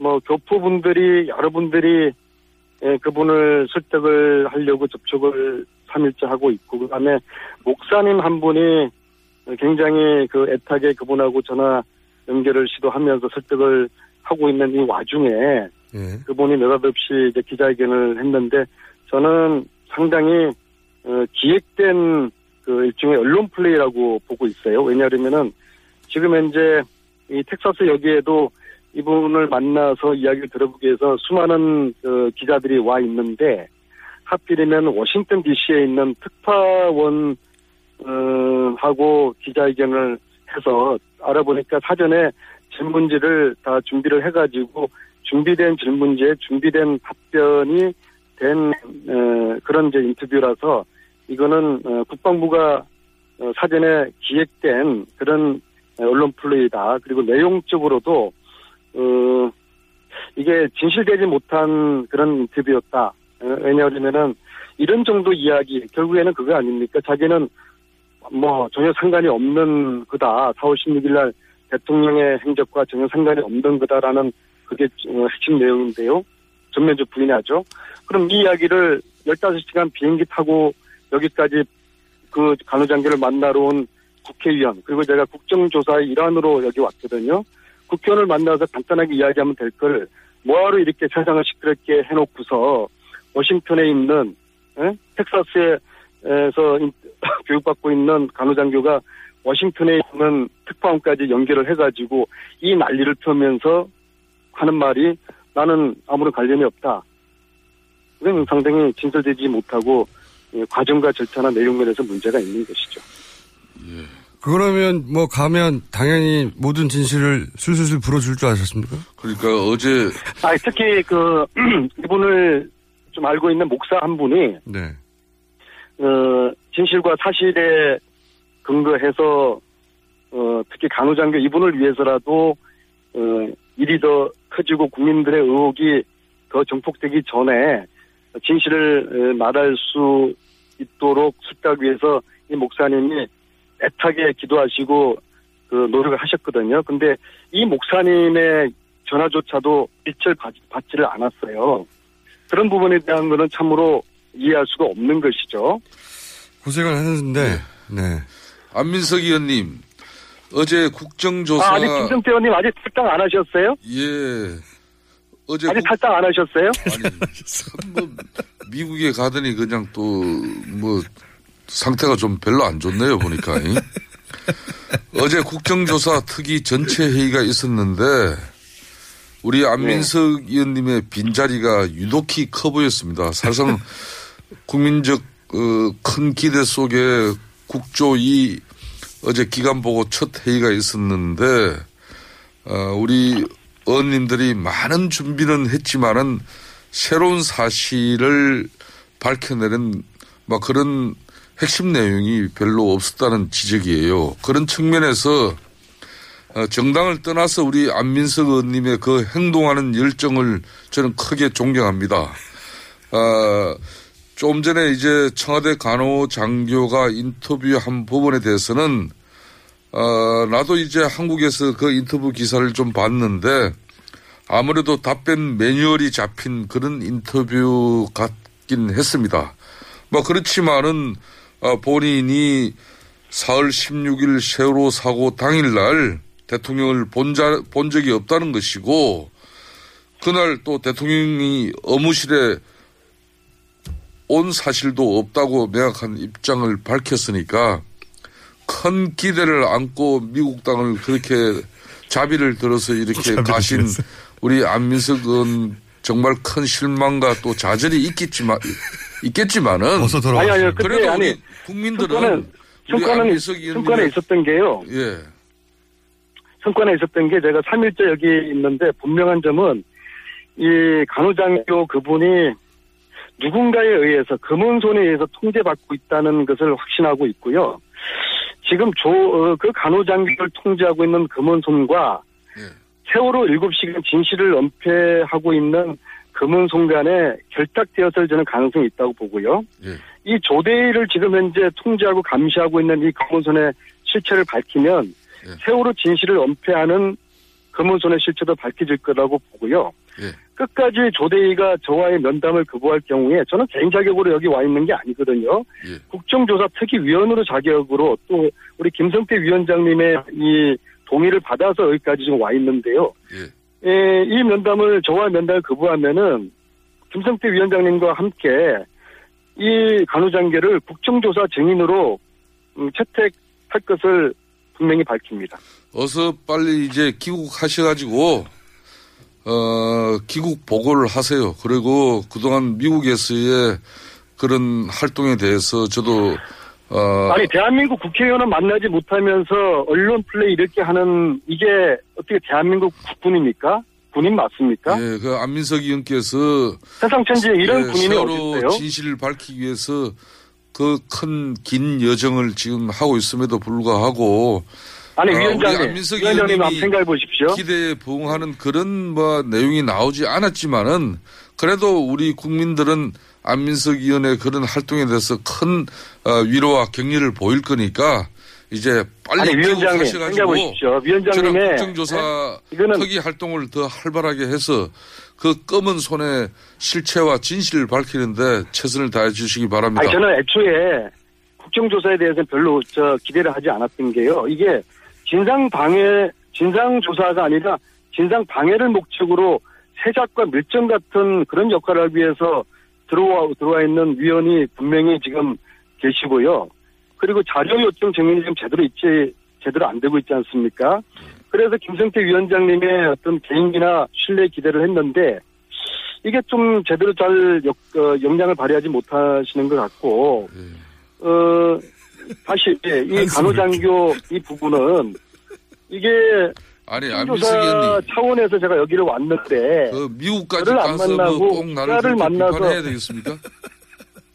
Speaker 8: 뭐 교포분들이 여러분들이 예, 그분을 설득을 하려고 접촉을 3일째 하고 있고 그다음에 목사님 한 분이 굉장히 그 애타게 그분하고 전화 연결을 시도하면서 설득을 하고 있는 이 와중에 그분이 느닷없이 이제 기자회견을 했는데 저는 상당히 어, 기획된 그 일종의 언론 플레이라고 보고 있어요. 왜냐하면은 지금 현재 이 텍사스 여기에도 이분을 만나서 이야기를 들어보기 위해서 수많은 그 기자들이 와 있는데 하필이면 워싱턴 DC에 있는 특파원 어, 하고 기자회견을 해서 알아보니까 사전에 질문지를 다 준비를 해가지고 준비된 질문지에 준비된 답변이 된 어, 그런 이제 인터뷰라서 이거는 어, 국방부가 어, 사전에 기획된 그런 언론 플레이다. 그리고 내용적으로도 어, 이게 진실되지 못한 그런 인터뷰였다. 어, 왜냐하면은 이런 정도 이야기 결국에는 그거 아닙니까? 자기는 뭐 전혀 상관이 없는 거다. 4월 16일 날 대통령의 행적과 전혀 상관이 없는 거다라는 그게 어, 핵심 내용인데요. 전면적 부인하죠. 그럼 이 이야기를 15시간 비행기 타고 여기까지 그 간호장교를 만나러 온 국회의원 그리고 제가 국정조사의 일환으로 여기 왔거든요. 국회의원을 만나서 간단하게 이야기하면 될 걸 뭐하러 이렇게 세상을 시끄럽게 해놓고서 워싱턴에 있는 에? 텍사스에서 교육받고 있는 간호장교가 워싱턴에 있는 특파원까지 연결을 해가지고 이 난리를 펴면서 하는 말이 나는 아무런 관련이 없다. 이건 상당히 진설되지 못하고 예, 과정과 절차나 내용 면에서 문제가 있는 것이죠.
Speaker 2: 그러면 뭐 가면 당연히 모든 진실을 술술술 불어줄 줄 아셨습니까?
Speaker 7: 그러니까 어제
Speaker 8: 아, 특히 그 이분을 좀 알고 있는 목사 한 분이
Speaker 2: 네.
Speaker 8: 어, 진실과 사실에 근거해서 어, 특히 간호장교 이분을 위해서라도 어, 일이 더 커지고 국민들의 의혹이 더 정폭되기 전에 진실을 어, 말할 수 있도록 숙다하기 위해서 이 목사님이 애타게 기도하시고 그 노력을 하셨거든요. 근데 이 목사님의 전화조차도 빛을 받, 받지를 않았어요. 그런 부분에 대한 거는 참으로 이해할 수가 없는 것이죠.
Speaker 2: 고생을 하는데, 네.
Speaker 7: 안민석 의원님 어제 국정조사
Speaker 8: 아, 아직 김성태 의원님 아직 탈당 안 하셨어요?
Speaker 7: 예 어제
Speaker 8: 아직 탈당 안 하셨어요?
Speaker 7: 미국에 가더니 그냥 또 뭐 상태가 좀 별로 안 좋네요 보니까 이. 어제 국정조사 특위 전체 회의가 있었는데 우리 안민석 의원님의 빈자리가 유독히 커 보였습니다. 사실상 국민적 어, 큰 기대 속에 국조 이 어제 기간 보고 첫 회의가 있었는데 어, 우리 의원님들이 많은 준비는 했지만은 새로운 사실을 밝혀내는 막 그런 핵심 내용이 별로 없었다는 지적이에요. 그런 측면에서 어, 정당을 떠나서 우리 안민석 의원님의 그 행동하는 열정을 저는 크게 존경합니다. 어, 좀 전에 이제 청와대 간호장교가 인터뷰한 부분에 대해서는 어, 나도 이제 한국에서 그 인터뷰 기사를 좀 봤는데 아무래도 답변 매뉴얼이 잡힌 그런 인터뷰 같긴 했습니다. 뭐 그렇지만은 어, 본인이 4월 16일 세월호 사고 당일날 대통령을 본, 자, 본 적이 없다는 것이고 그날 또 대통령이 업무실에 온 사실도 없다고 명확한 입장을 밝혔으니까 큰 기대를 안고 미국 땅을 그렇게 자비를 들어서 이렇게 가신 우리 안민석 은 정말 큰 실망과 또 좌절이 있겠지만 있겠지만은
Speaker 2: 어서 돌아와.
Speaker 8: 아니, 아니요. 근데
Speaker 7: 그래도
Speaker 8: 아니,
Speaker 7: 우리 국민들은 의원님의-
Speaker 8: 성과는 있었던 게요.
Speaker 7: 예.
Speaker 8: 성과는 있었던 게 제가 3일째 여기 있는데 분명한 점은 이 간호장교 그분이 누군가에 의해서 금은손에 의해서 통제받고 있다는 것을 확신하고 있고요. 지금 조, 어, 그 간호장교를 통제하고 있는 금은손과 세월호 7시간 진실을 은폐하고 있는 금은손 간에 결탁되었을 저는 가능성이 있다고 보고요.
Speaker 7: 예.
Speaker 8: 이 조대희를 지금 현재 통제하고 감시하고 있는 이 금은손의 실체를 밝히면 세월호 진실을 은폐하는 금은손의 실체도 밝혀질 거라고 보고요.
Speaker 7: 예.
Speaker 8: 끝까지 조대희가 저와의 면담을 거부할 경우에 저는 개인 자격으로 여기 와 있는 게 아니거든요.
Speaker 7: 예.
Speaker 8: 국정조사 특위위원으로 자격으로 또 우리 김성태 위원장님의 이 동의를 받아서 여기까지 지금 와 있는데요. 예, 이 면담을 저와 면담을 거부하면은 김성태 위원장님과 함께 이 간호장계를 국정조사 증인으로 음, 채택할 것을 분명히 밝힙니다.
Speaker 7: 어서 빨리 이제 귀국하셔가지고 어 귀국 보고를 하세요. 그리고 그동안 미국에서의 그런 활동에 대해서 저도 어
Speaker 8: 아니 대한민국 국회의원은 만나지 못하면서 언론 플레이 이렇게 하는 이게 어떻게 대한민국 국군입니까? 군인 맞습니까?
Speaker 7: 예, 그 안민석 의원께서
Speaker 8: 세상 천지에 이런 군인이
Speaker 7: 세월호
Speaker 8: 어디 있어요?
Speaker 7: 진실을 밝히기 위해서 그 큰 긴 여정을 지금 하고 있음에도 불구하고
Speaker 8: 아니
Speaker 7: 어, 우리
Speaker 8: 위원장님,
Speaker 7: 안민석
Speaker 8: 위원장님 한번 생각해 보십시오.
Speaker 7: 기대에 부응하는 그런 뭐 내용이 나오지 않았지만은 그래도 우리 국민들은 안민석 의원의 그런 활동에 대해서 큰 어, 위로와 격려를 보일 거니까 이제 빨리
Speaker 8: 아니, 위원장님,
Speaker 7: 귀국하셔가지고
Speaker 8: 생각해 보십시오. 위원장님의,
Speaker 7: 저는 국정조사
Speaker 8: 네? 이거는-
Speaker 7: 특위 활동을 더 활발하게 해서 그 검은 손의 실체와 진실을 밝히는데 최선을 다해 주시기 바랍니다.
Speaker 8: 아니 저는 애초에 국정조사에 대해서는 별로 저 기대를 하지 않았던 게요. 이게 진상 방해, 진상 조사가 아니라 진상 방해를 목적으로 세작과 밀정 같은 그런 역할을 위해서 들어와 들어와 있는 위원이 분명히 지금 계시고요. 그리고 자료 요청 증인이 지금 제대로 있지 제대로 안 되고 있지 않습니까? 그래서 김성태 위원장님의 어떤 개인기나 신뢰 기대를 했는데 이게 좀 제대로 잘 역, 어, 역량을 발휘하지 못하시는 것 같고 어 다시 예, 이 간호장교 이 부분은 이게
Speaker 7: 아니
Speaker 8: 조사 차원에서 제가 여기를 왔는데
Speaker 7: 그 미국까지 가서
Speaker 8: 만나고
Speaker 7: 뭐꼭 나를
Speaker 8: 만나서
Speaker 7: 비판해야 되겠습니까?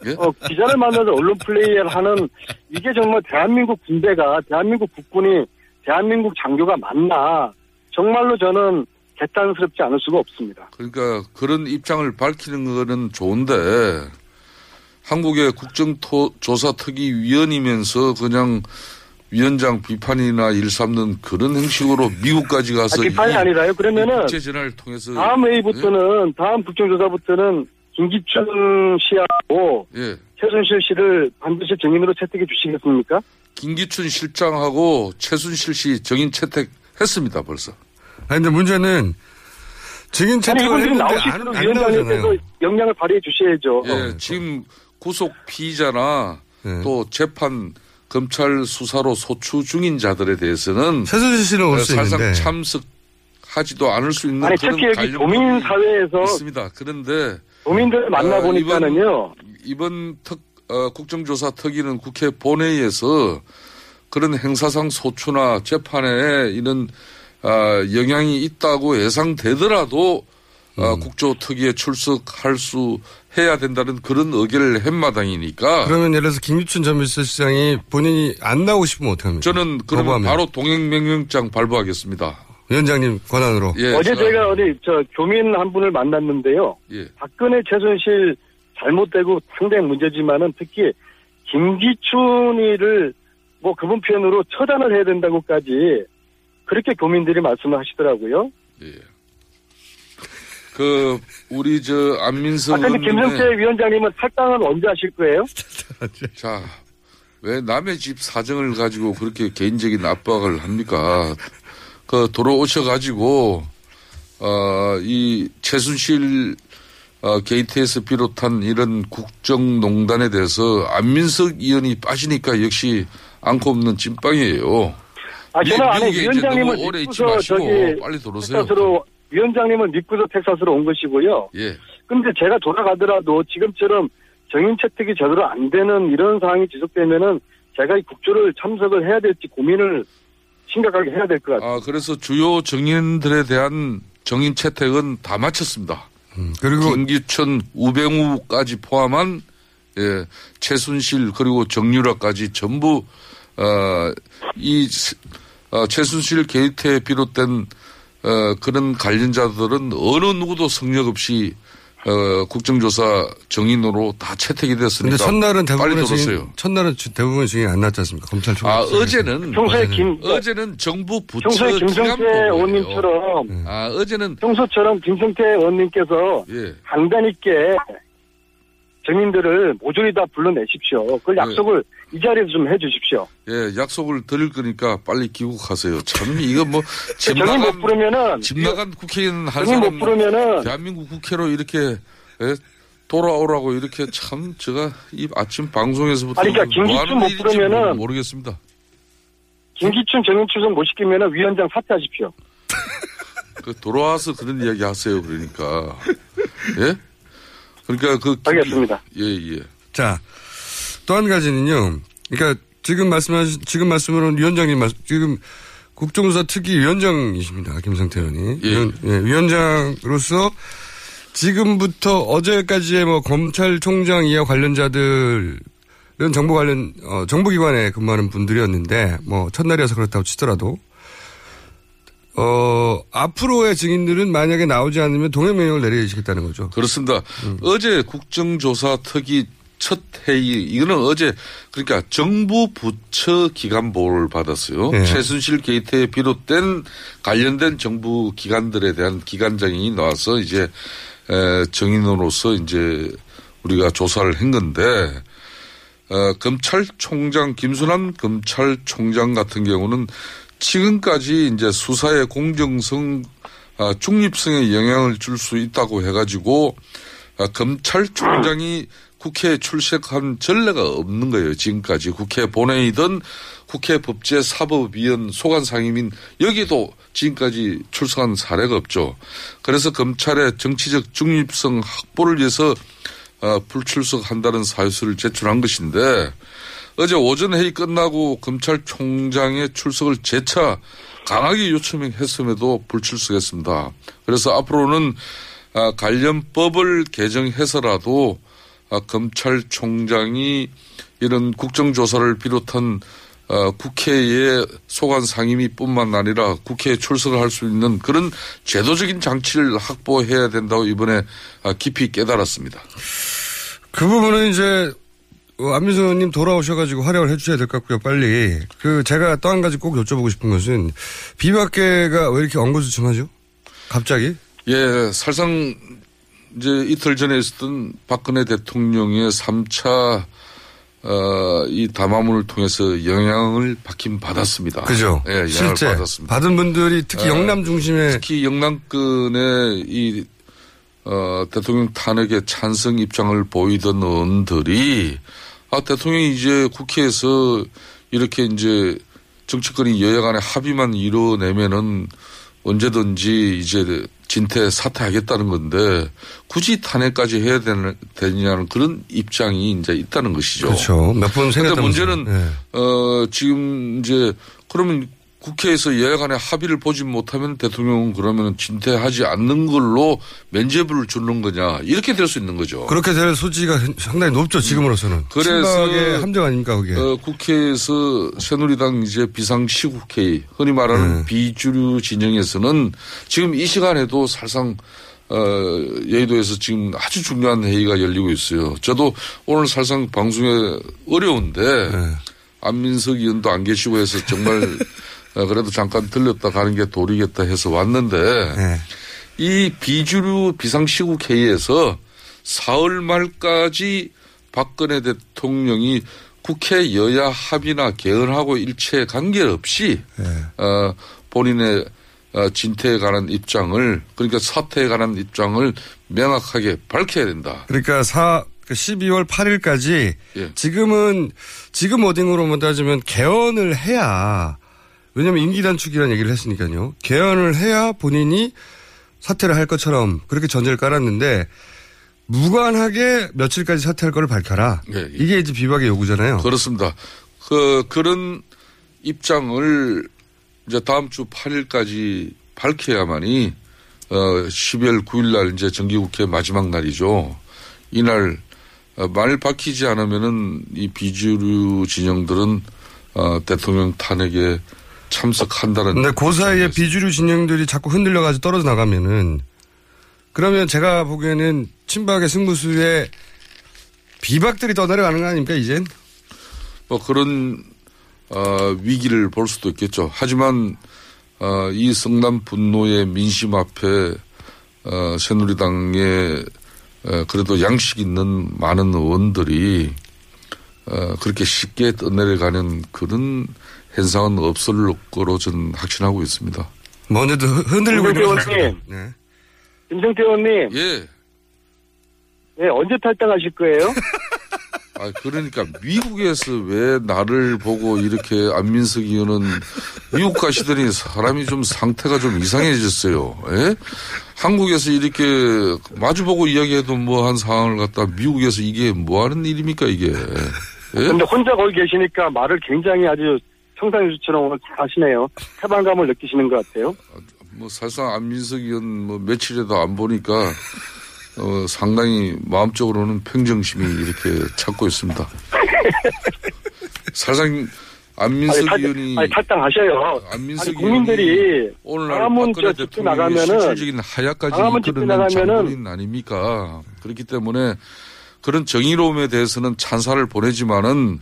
Speaker 7: 예?
Speaker 8: 어, 기자를 만나서 언론 플레이를 하는 이게 정말 대한민국 군대가 대한민국 국군이 대한민국 장교가 맞나 정말로 저는 개탄스럽지 않을 수가 없습니다.
Speaker 7: 그러니까 그런 입장을 밝히는 거는 좋은데 한국의 국정조사 특위 위원이면서 그냥 위원장 비판이나 일삼는 그런 형식으로 미국까지 가서
Speaker 8: 아, 비판이
Speaker 7: 이-
Speaker 8: 아니라요. 그러면은
Speaker 7: 이 국제 전화를 통해서
Speaker 8: 다음 회의부터는 다음 국정조사부터는 김기춘 씨하고
Speaker 7: 예.
Speaker 8: 최순실 씨를 반드시 증인으로 채택해 주시겠습니까?
Speaker 7: 김기춘 실장하고 최순실 씨 정인 채택했습니다 벌써.
Speaker 2: 아니 근데 문제는 증인 채택을 했는데
Speaker 8: 나오실
Speaker 2: 안, 때안
Speaker 8: 위원장님께서
Speaker 2: 나오잖아요.
Speaker 8: 역량을 발휘해 주셔야죠.
Speaker 7: 예, 지금 구속 피의자나
Speaker 2: 네.
Speaker 7: 또 재판 검찰 수사로 소추 중인 자들에 대해서는
Speaker 2: 최순실 씨는 올수
Speaker 7: 사실상
Speaker 2: 있는데.
Speaker 7: 참석하지도 않을 수 있는
Speaker 8: 아니
Speaker 7: 그런
Speaker 8: 특히 여기
Speaker 7: 관련
Speaker 8: 도민 사회에서
Speaker 7: 있습니다. 그런데
Speaker 8: 도민들을 만나
Speaker 7: 어,
Speaker 8: 보니까는요.
Speaker 7: 이번, 이번 특 어, 국정조사 특위는 국회 본회의에서 그런 행사상 소추나 재판에 이런 어, 영향이 있다고 예상되더라도 어, 국조 특위에 출석할 수 해야 된다는 그런 의결을 한 마당이니까
Speaker 2: 그러면 예를 들어서 김유춘 전 비서실장이 본인이 안 나오고 싶으면 어떡합니까?
Speaker 7: 저는 그러면
Speaker 2: 거부하면.
Speaker 7: 바로 동행명령장 발부하겠습니다.
Speaker 2: 위원장님 권한으로.
Speaker 7: 예,
Speaker 8: 어제
Speaker 7: 제가-
Speaker 8: 저희가 어디 저 교민 한 분을 만났는데요.
Speaker 7: 예.
Speaker 8: 박근혜 최순실 잘못되고 상당히 문제지만은 특히 김기춘이를 뭐 그분 표현으로 처단을 해야 된다고까지 그렇게 교민들이 말씀을 하시더라고요.
Speaker 7: 그 우리 저 안민석
Speaker 8: 아, 근데 김성태 위원장님은 탈당은 언제 하실 거예요?
Speaker 7: 자, 왜 남의 집 사정을 가지고 그렇게 개인적인 압박을 합니까? 그 돌아오셔가지고, 어, 이 최순실, 어, 게이트에서 비롯한 이런 국정농단에 대해서 안민석 의원이 빠지니까 역시 않고 없는 찐빵이에요.
Speaker 8: 아,
Speaker 7: 미-
Speaker 8: 저는 위원장님을
Speaker 7: 너무 오래 있지 마시고
Speaker 8: 저기
Speaker 7: 빨리 들어오세요.
Speaker 8: 텍사스로 위원장님을 믿고서 텍사스로 온 것이고요.
Speaker 7: 예.
Speaker 8: 근데 제가 돌아가더라도 지금처럼 정인 채택이 제대로 안 되는 이런 상황이 지속되면은 제가 이 국조를 참석을 해야 될지 고민을 심각하게 해야 될 것 같아요.
Speaker 7: 아, 그래서 주요 정인들에 대한 정인 채택은 다 마쳤습니다.
Speaker 2: 그리고
Speaker 7: 김기춘, 우병우까지 포함한 예, 최순실 그리고 정유라까지 전부 어, 이 스- 어, 최순실 게이트에 비롯된 어, 그런 관련자들은 어느 누구도 성역 없이 어, 국정조사 증인으로 다 채택이 됐으니까
Speaker 2: 근데 첫날은
Speaker 7: 들었어요.
Speaker 2: 증인, 첫날은 주- 대부분의 증인이 안 나왔지 않습니까? 검찰 총
Speaker 7: 아 어제는
Speaker 8: 평소에 김-
Speaker 7: 어제는 정부 부처
Speaker 8: 평소에 김성태. 의원님처럼
Speaker 7: 아 어제는
Speaker 8: 평소처럼 김성태 의원님께서
Speaker 7: 예.
Speaker 8: 강단 있게 증인들을 모조리 다 불러내십시오. 그 약속을 이 자리에서 좀 해주십시오.
Speaker 7: 예, 약속을 드릴 거니까 빨리 귀국하세요. 참 이거 뭐집
Speaker 8: 정인 못
Speaker 7: 나간
Speaker 8: 부르면은
Speaker 7: 집 나간 국회의원 한
Speaker 8: 정인 못
Speaker 7: 사람
Speaker 8: 부르면은
Speaker 7: 대한민국 국회로 이렇게 예, 돌아오라고 이렇게 참 제가 이 아침 방송에서부터
Speaker 8: 아니, 그러니까
Speaker 7: 뭐
Speaker 8: 김기춘 못
Speaker 7: 일인지
Speaker 8: 부르면은
Speaker 7: 모르겠습니다.
Speaker 8: 김기춘 정인 출석 못 시키면은 위원장 사퇴하십시오.
Speaker 7: 그 돌아와서 그런 이야기 하세요. 그러니까 예, 그러니까 그
Speaker 8: 알겠습니다.
Speaker 7: 예, 예.
Speaker 2: 자, 또 한 가지는요. 그러니까 지금 말씀하신, 지금 말씀으로는 위원장님 말, 지금 국정조사 특위 위원장이십니다. 김성태 의원이. 위원, 예, 위원장으로서 지금부터 어제까지의 뭐 검찰총장 이하 관련자들은 정보 관련, 어, 정보기관에 근무하는 분들이었는데 뭐 첫날이어서 그렇다고 치더라도 어, 앞으로의 증인들은 만약에 나오지 않으면 동행명령을 내리시겠다는 거죠.
Speaker 7: 그렇습니다.
Speaker 2: 음.
Speaker 7: 어제 국정조사 특위 첫 회의 이거는 어제 그러니까 정부 부처 기관 보고를 받았어요.
Speaker 2: 네.
Speaker 7: 최순실 게이트에 비롯된 관련된 정부 기관들에 대한 기관장이 나와서 이제 에, 정인으로서 이제 우리가 조사를 한 건데 어, 검찰총장 김순환 검찰총장 같은 경우는 지금까지 이제 수사의 공정성, 아, 중립성에 영향을 줄 수 있다고 해가지고 아, 검찰총장이 국회에 출석한 전례가 없는 거예요. 지금까지 국회 본회의든 국회 법제 사법위원 소관 상임인 여기도 지금까지 출석한 사례가 없죠. 그래서 검찰의 정치적 중립성 확보를 위해서 어, 불출석한다는 사유서를 제출한 것인데 어제 오전 회의 끝나고 검찰총장의 출석을 재차 강하게 요청했음에도 불출석했습니다. 그래서 앞으로는 아, 관련 법을 개정해서라도 아, 검찰총장이 이런 국정조사를 비롯한 어, 국회의 소관 상임위뿐만 아니라 국회에 출석을 할 수 있는 그런 제도적인 장치를 확보해야 된다고 이번에 아, 깊이 깨달았습니다.
Speaker 2: 그 부분은 이제 어, 안민석 의원님 돌아오셔가지고 활약을 해주셔야 될 것 같고요. 빨리. 그 제가 또 한 가지 꼭 여쭤보고 싶은 것은 비박계가 왜 이렇게 엉거주춤하죠? 갑자기?
Speaker 7: 예, 사실상 이제 이틀 전에 있었던 박근혜 대통령의 3차 어, 이 담화문을 통해서 영향을 받긴 받았습니다.
Speaker 2: 그죠?
Speaker 7: 예, 영향을
Speaker 2: 실제
Speaker 7: 받았습니다.
Speaker 2: 받은 분들이 특히
Speaker 7: 어,
Speaker 2: 영남 중심의
Speaker 7: 특히 영남권의 이 어, 대통령 탄핵에 찬성 입장을 보이던 의원들이 아 대통령이 이제 국회에서 이렇게 이제 정치권이 여야 간의 합의만 이뤄내면은 언제든지 이제 진퇴 사퇴하겠다는 건데 굳이 탄핵까지 해야 되는, 되냐는 그런 입장이 이제 있다는 것이죠.
Speaker 2: 그렇죠. 몇번
Speaker 7: 근데
Speaker 2: 생겼다면서요.
Speaker 7: 문제는
Speaker 2: 예.
Speaker 7: 어 지금 이제 그러면 국회에서 여야 간의 합의를 보지 못하면 대통령은 그러면 진퇴하지 않는 걸로 면죄부를 주는 거냐 이렇게 될 수 있는 거죠.
Speaker 2: 그렇게 될 소지가 상당히 높죠 지금으로서는.
Speaker 7: 그래서
Speaker 2: 함정 아닙니까 그게.
Speaker 7: 어, 국회에서 새누리당 이제 비상시국회의 흔히 말하는
Speaker 2: 네.
Speaker 7: 비주류 진영에서는 지금 이 시간에도 사실상 어, 여의도에서 지금 아주 중요한 회의가 열리고 있어요. 저도 오늘 사실상 방송에 어려운데
Speaker 2: 네.
Speaker 7: 안민석 의원도 안 계시고 해서 정말 어, 그래도 잠깐 들렸다 가는 게 도리겠다 해서 왔는데
Speaker 2: 네.
Speaker 7: 이 비주류 비상시국 회의에서 사흘 말까지 박근혜 대통령이 국회 여야 합의나 개헌하고 일체 관계없이 어, 본인의 어, 진퇴에 관한 입장을 그러니까 사퇴에 관한 입장을 명확하게 밝혀야 된다.
Speaker 2: 그러니까 사 12월 8일까지
Speaker 7: 예.
Speaker 2: 지금은 지금 워딩으로만 따지면 개헌을 해야 왜냐하면 임기 단축이라는 얘기를 했으니까요. 개헌을 해야 본인이 사퇴를 할 것처럼 그렇게 전제를 깔았는데 무관하게 며칠까지 사퇴할 거를 밝혀라.
Speaker 7: 예,
Speaker 2: 이게 이제 비박의 요구잖아요.
Speaker 7: 그렇습니다. 그 그런 입장을 이제 다음 주 8일까지 밝혀야만이 어 12월 9일 날 이제 정기국회 마지막 날이죠. 이날 어, 만일 밝히지 않으면은 이 비주류 진영들은 어 대통령 탄핵에 참석한다는
Speaker 2: 근데 그 사이에 비주류 진영들이 자꾸 흔들려가지고 떨어져 나가면은 그러면 제가 보기에는 친박의 승부수에 비박들이 떠내려가는 거 아닙니까 이젠?
Speaker 7: 뭐 그런 어, 위기를 볼 수도 있겠죠. 하지만 어, 이 성남 분노의 민심 앞에 어, 새누리당의 어, 그래도 양식 있는 많은 의원들이 어, 그렇게 쉽게 떠내려가는 그런 현상은 없을 거로 저는 확신하고 있습니다.
Speaker 2: 먼저도 흔들리고 있는 것 같습니다.
Speaker 8: 의원님. 김성태 의원님.
Speaker 7: 예.
Speaker 8: 네, 언제 탈당하실 거예요?
Speaker 7: 아, 그러니까 미국에서 왜 나를 보고 이렇게 안민석 의원은 미국 가시더니 사람이 좀 상태가 좀 이상해졌어요. 예? 한국에서 이렇게 마주보고 이야기해도 뭐 한 상황을 갖다 미국에서 이게 뭐 하는 일입니까, 이게. 예?
Speaker 8: 근데 혼자 거기 계시니까 말을 굉장히 아주 평상시처럼 오늘 잘 하시네요. 해방감을 느끼시는 것 같아요.
Speaker 7: 뭐 사실상 안민석 의원 뭐 며칠에도 안 보니까 어, 상당히 마음적으로는 평정심이 이렇게 찾고 있습니다. 사실상 안민석
Speaker 8: 아니, 탈-
Speaker 7: 의원이
Speaker 8: 아니, 탈당하셔요.
Speaker 7: 안민석
Speaker 8: 아니, 국민들이
Speaker 7: 오늘날 박근혜 대통령의 실질적인 하야까지 이끌어낸 장본인 아닙니까? 그렇기 때문에 그런 정의로움에 대해서는 찬사를 보내지만은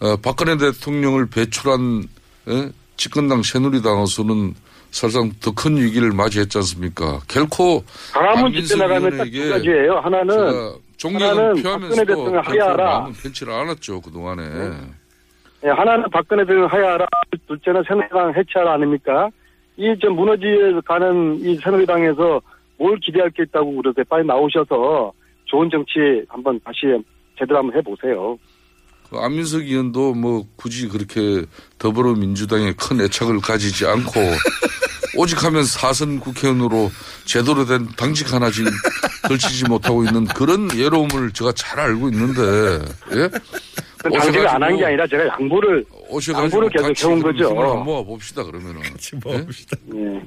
Speaker 7: 어, 박근혜 대통령을 배출한 에? 집권당 새누리당으로서는 사실상 더 큰 위기를 맞이했지 않습니까? 결코
Speaker 8: 집회
Speaker 7: 안민석
Speaker 8: 나가면 딱
Speaker 7: 의원에게
Speaker 8: 두 가지예요. 하나는
Speaker 7: 존경을
Speaker 8: 하나는 박근혜 대통령
Speaker 7: 결코
Speaker 8: 하야하라.
Speaker 7: 마음은 편치를 않았죠 그 동안에.
Speaker 8: 예, 하나는 박근혜 대통령 하야하라. 둘째는 새누리당 해체하라 아닙니까? 이 좀 무너지에 가는 이 새누리당에서 뭘 기대할 게 있다고 그러세요. 빨리 나오셔서 좋은 정치 한번 다시 제대로 한번 해보세요.
Speaker 7: 그 안민석 의원도 뭐 굳이 그렇게 더불어민주당에 큰 애착을 가지지 않고 오직 하면 사선 국회의원으로 제대로 된 당직 하나 지금 걸치지 못하고 있는 그런 예로움을 제가 잘 알고 있는데 예?
Speaker 8: 당직을 안 한 게 아니라 제가 양보를 양보를 계속 해온 거죠.
Speaker 7: 힘을 한번 모아 봅시다 그러면은. 같이 모아 봅시다.
Speaker 8: 예.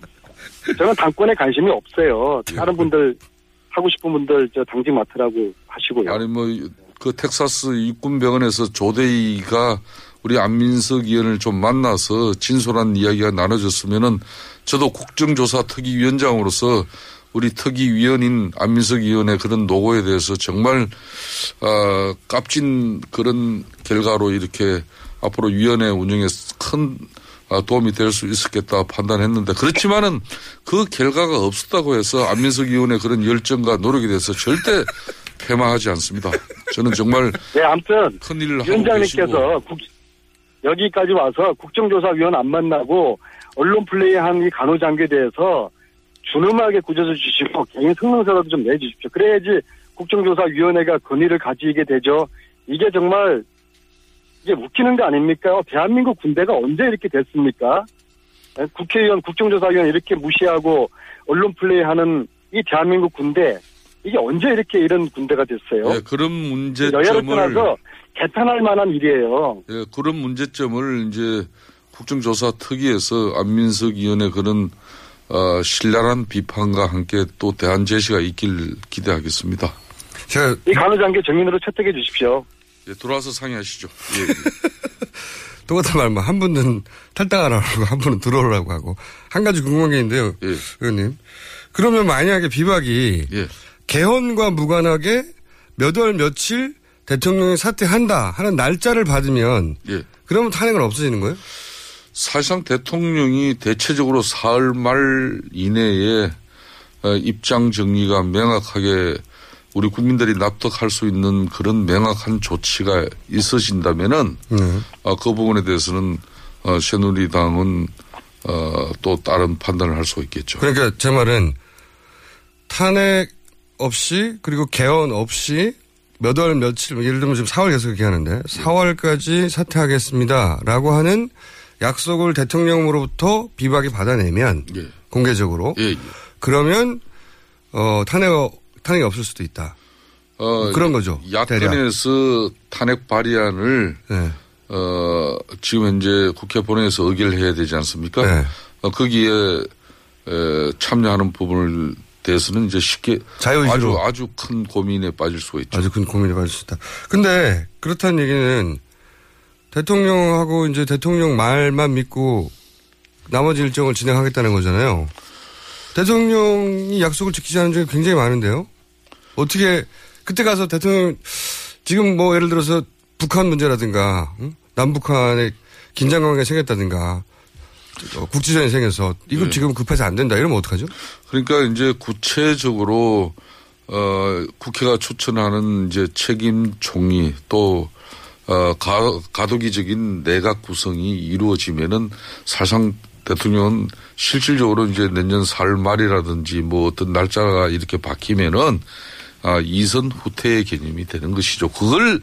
Speaker 8: 저는 당권에 관심이 없어요. 다른 분들 하고 싶은 분들 저 당직 맡으라고 하시고요.
Speaker 7: 아니 뭐 그 텍사스 육군병원에서 조대희가 우리 안민석 의원을 좀 만나서 진솔한 이야기가 나눠졌으면은 저도 국정조사 특위위원장으로서 우리 특위위원인 안민석 의원의 그런 노고에 대해서 정말 어, 값진 그런 결과로 이렇게 앞으로 위원회 운영에 큰 아, 도움이 될 수 있었겠다 판단했는데 그렇지만은 그 결과가 없었다고 해서 안민석 의원의 그런 열정과 노력에 대해서 절대 폐마하지 않습니다. 저는 정말
Speaker 8: 네, 아무튼
Speaker 7: 큰 일을 하고
Speaker 8: 위원장님께서 국- 여기까지 와서 국정조사위원 안 만나고 언론 플레이한 이 간호장교에 대해서 준엄하게 구제해 주시고 개인 성명서라도 좀 내주십시오. 그래야지 국정조사위원회가 권위를 가지게 되죠. 이게 정말 이게 웃기는 거 아닙니까? 대한민국 군대가 언제 이렇게 됐습니까? 에, 국회의원, 국정조사위원 이렇게 무시하고 언론 플레이하는 이 대한민국 군대 이게 언제 이렇게 이런 군대가 됐어요?
Speaker 7: 예, 그런 문제점을
Speaker 8: 떠나서 개탄할 만한 일이에요.
Speaker 7: 예, 그런 문제점을 이제 국정조사 특위에서 안민석 의원의 그런 어, 신랄한 비판과 함께 또 대안 제시가 있길 기대하겠습니다.
Speaker 2: 제가
Speaker 8: 이 간호장교 증인으로 채택해 주십시오.
Speaker 7: 예, 들어와서 상의하시죠. 예.
Speaker 2: 똑같은 말만 한 분은 탈당하라고 하고 한 분은 들어오라고 하고 한 가지 궁금한 게 있는데요,
Speaker 7: 예.
Speaker 2: 의원님. 그러면 만약에 비박이 개헌과 무관하게 몇 월 며칠 대통령이 사퇴한다 하는 날짜를 받으면
Speaker 7: 예.
Speaker 2: 그러면 탄핵은 없어지는 거예요?
Speaker 7: 사실상 대통령이 대체적으로 사흘 말 이내에 어, 입장 정리가 명확하게 우리 국민들이 납득할 수 있는 그런 명확한 조치가 있으신다면은 어, 그 부분에 대해서는 어, 새누리당은 어, 또 다른 판단을 할 수 있겠죠.
Speaker 2: 그러니까 제 말은 탄핵 없이 그리고 개헌 없이 몇 월 며칠 예를 들면 지금 4월 계속 얘기하는데 4월까지 사퇴하겠습니다라고 하는 약속을 대통령으로부터 비박이 받아내면 공개적으로 그러면 어 탄핵 탄핵이 없을 수도 있다.
Speaker 7: 어,
Speaker 2: 그런 거죠.
Speaker 7: 야권에서 탄핵 발의안을
Speaker 2: 네.
Speaker 7: 어, 지금 현재 국회 본회의에서 의결을 해야 되지 않습니까?
Speaker 2: 네.
Speaker 7: 어, 거기에 에, 참여하는 부분을 대해서는 이제 쉽게
Speaker 2: 자유의지로.
Speaker 7: 아주 아주 큰 고민에 빠질 수가 있죠.
Speaker 2: 아주 큰 고민이 빠질 수 있다. 근데 그렇다는 얘기는 대통령하고 이제 대통령 말만 믿고 나머지 일정을 진행하겠다는 거잖아요. 대통령이 약속을 지키지 않은 적이 굉장히 많은데요. 어떻게 그때 가서 대통령 지금 뭐 예를 들어서 북한 문제라든가 응? 남북한의 긴장 관계가 생겼다든가 어, 국지전이 생겨서 이거
Speaker 7: 네.
Speaker 2: 지금 급해서 안 된다 이러면 어떡하죠?
Speaker 7: 그러니까 이제 구체적으로 어 국회가 추천하는 이제 책임 총리 또 어, 가, 가도기적인 내각 구성이 이루어지면은 사실상 대통령은 실질적으로 이제 내년 4월 말이라든지 뭐 어떤 날짜가 이렇게 바뀌면은 아, 이선 후퇴의 개념이 되는 것이죠. 그걸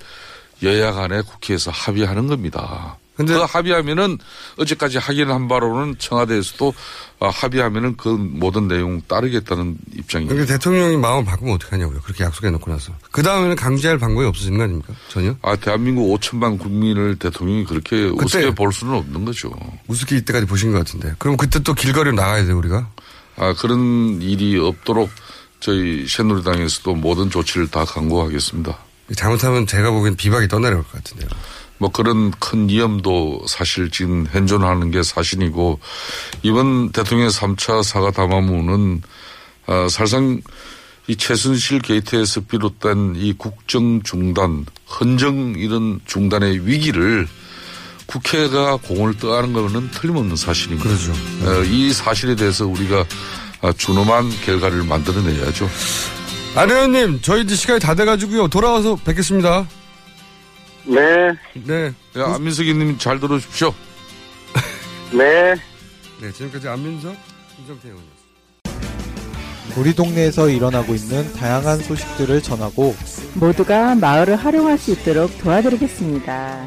Speaker 7: 여야 간에 국회에서 합의하는 겁니다. 그 합의하면은 어제까지 확인한 한 바로는 청와대에서도 아, 합의하면은 그 모든 내용 따르겠다는 입장입니다.
Speaker 2: 그러니까 대통령이 마음을 바꾸면 어떡하냐고요. 그렇게 약속해 놓고 나서. 그 다음에는 강제할 방법이 없어지는 거 아닙니까? 전혀?
Speaker 7: 아, 대한민국 5천만 국민을 대통령이 그렇게 우습게 볼 수는 없는 거죠.
Speaker 2: 우습게 이때까지 보신 것 같은데. 그럼 그때 또 길거리로 나가야 돼요, 우리가?
Speaker 7: 아, 그런 일이 없도록 저희 새누리당에서도 모든 조치를 다 강구하겠습니다.
Speaker 2: 잘못하면 제가 보기엔 비박이 떠내려올 것 같은데요.
Speaker 7: 뭐 그런 큰 위험도 사실 지금 현존하는 게 사실이고 이번 대통령 3차 사과 담화문은 아, 사실상 이 최순실 게이트에서 비롯된 이 국정 중단, 헌정 이런 중단의 위기를 국회가 공을 떠하는 거는 틀림없는 사실입니다.
Speaker 2: 그렇죠.
Speaker 7: 어, 이 사실에 대해서 우리가 아, 준엄한 결과를 만들어내야죠.
Speaker 2: 안 의원님, 저희 이제 시간이 다 돼가지고요. 돌아와서 뵙겠습니다.
Speaker 8: 네.
Speaker 2: 네.
Speaker 7: 네, 안민석 의원님 잘 들어주십시오.
Speaker 8: 네.
Speaker 2: 네, 지금까지 안민석, 김정태 의원이었습니다.
Speaker 9: 우리 동네에서 일어나고 있는 다양한 소식들을 전하고
Speaker 10: 모두가 마을을 활용할 수 있도록 도와드리겠습니다.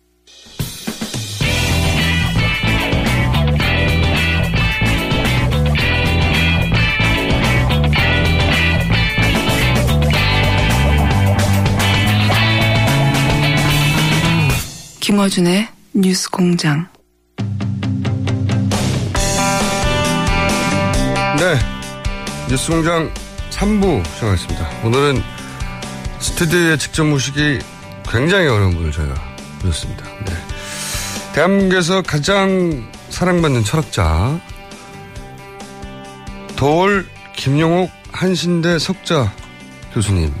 Speaker 11: 김어준의 뉴스 공장.
Speaker 2: 네. 뉴스 공장 3부 시작하겠습니다. 오늘은 스튜디오에 직접 모시기 굉장히 어려운 분을 저희가 모셨습니다. 네. 대한민국에서 가장 사랑받는 철학자, 도올 김용옥 한신대 석자 교수님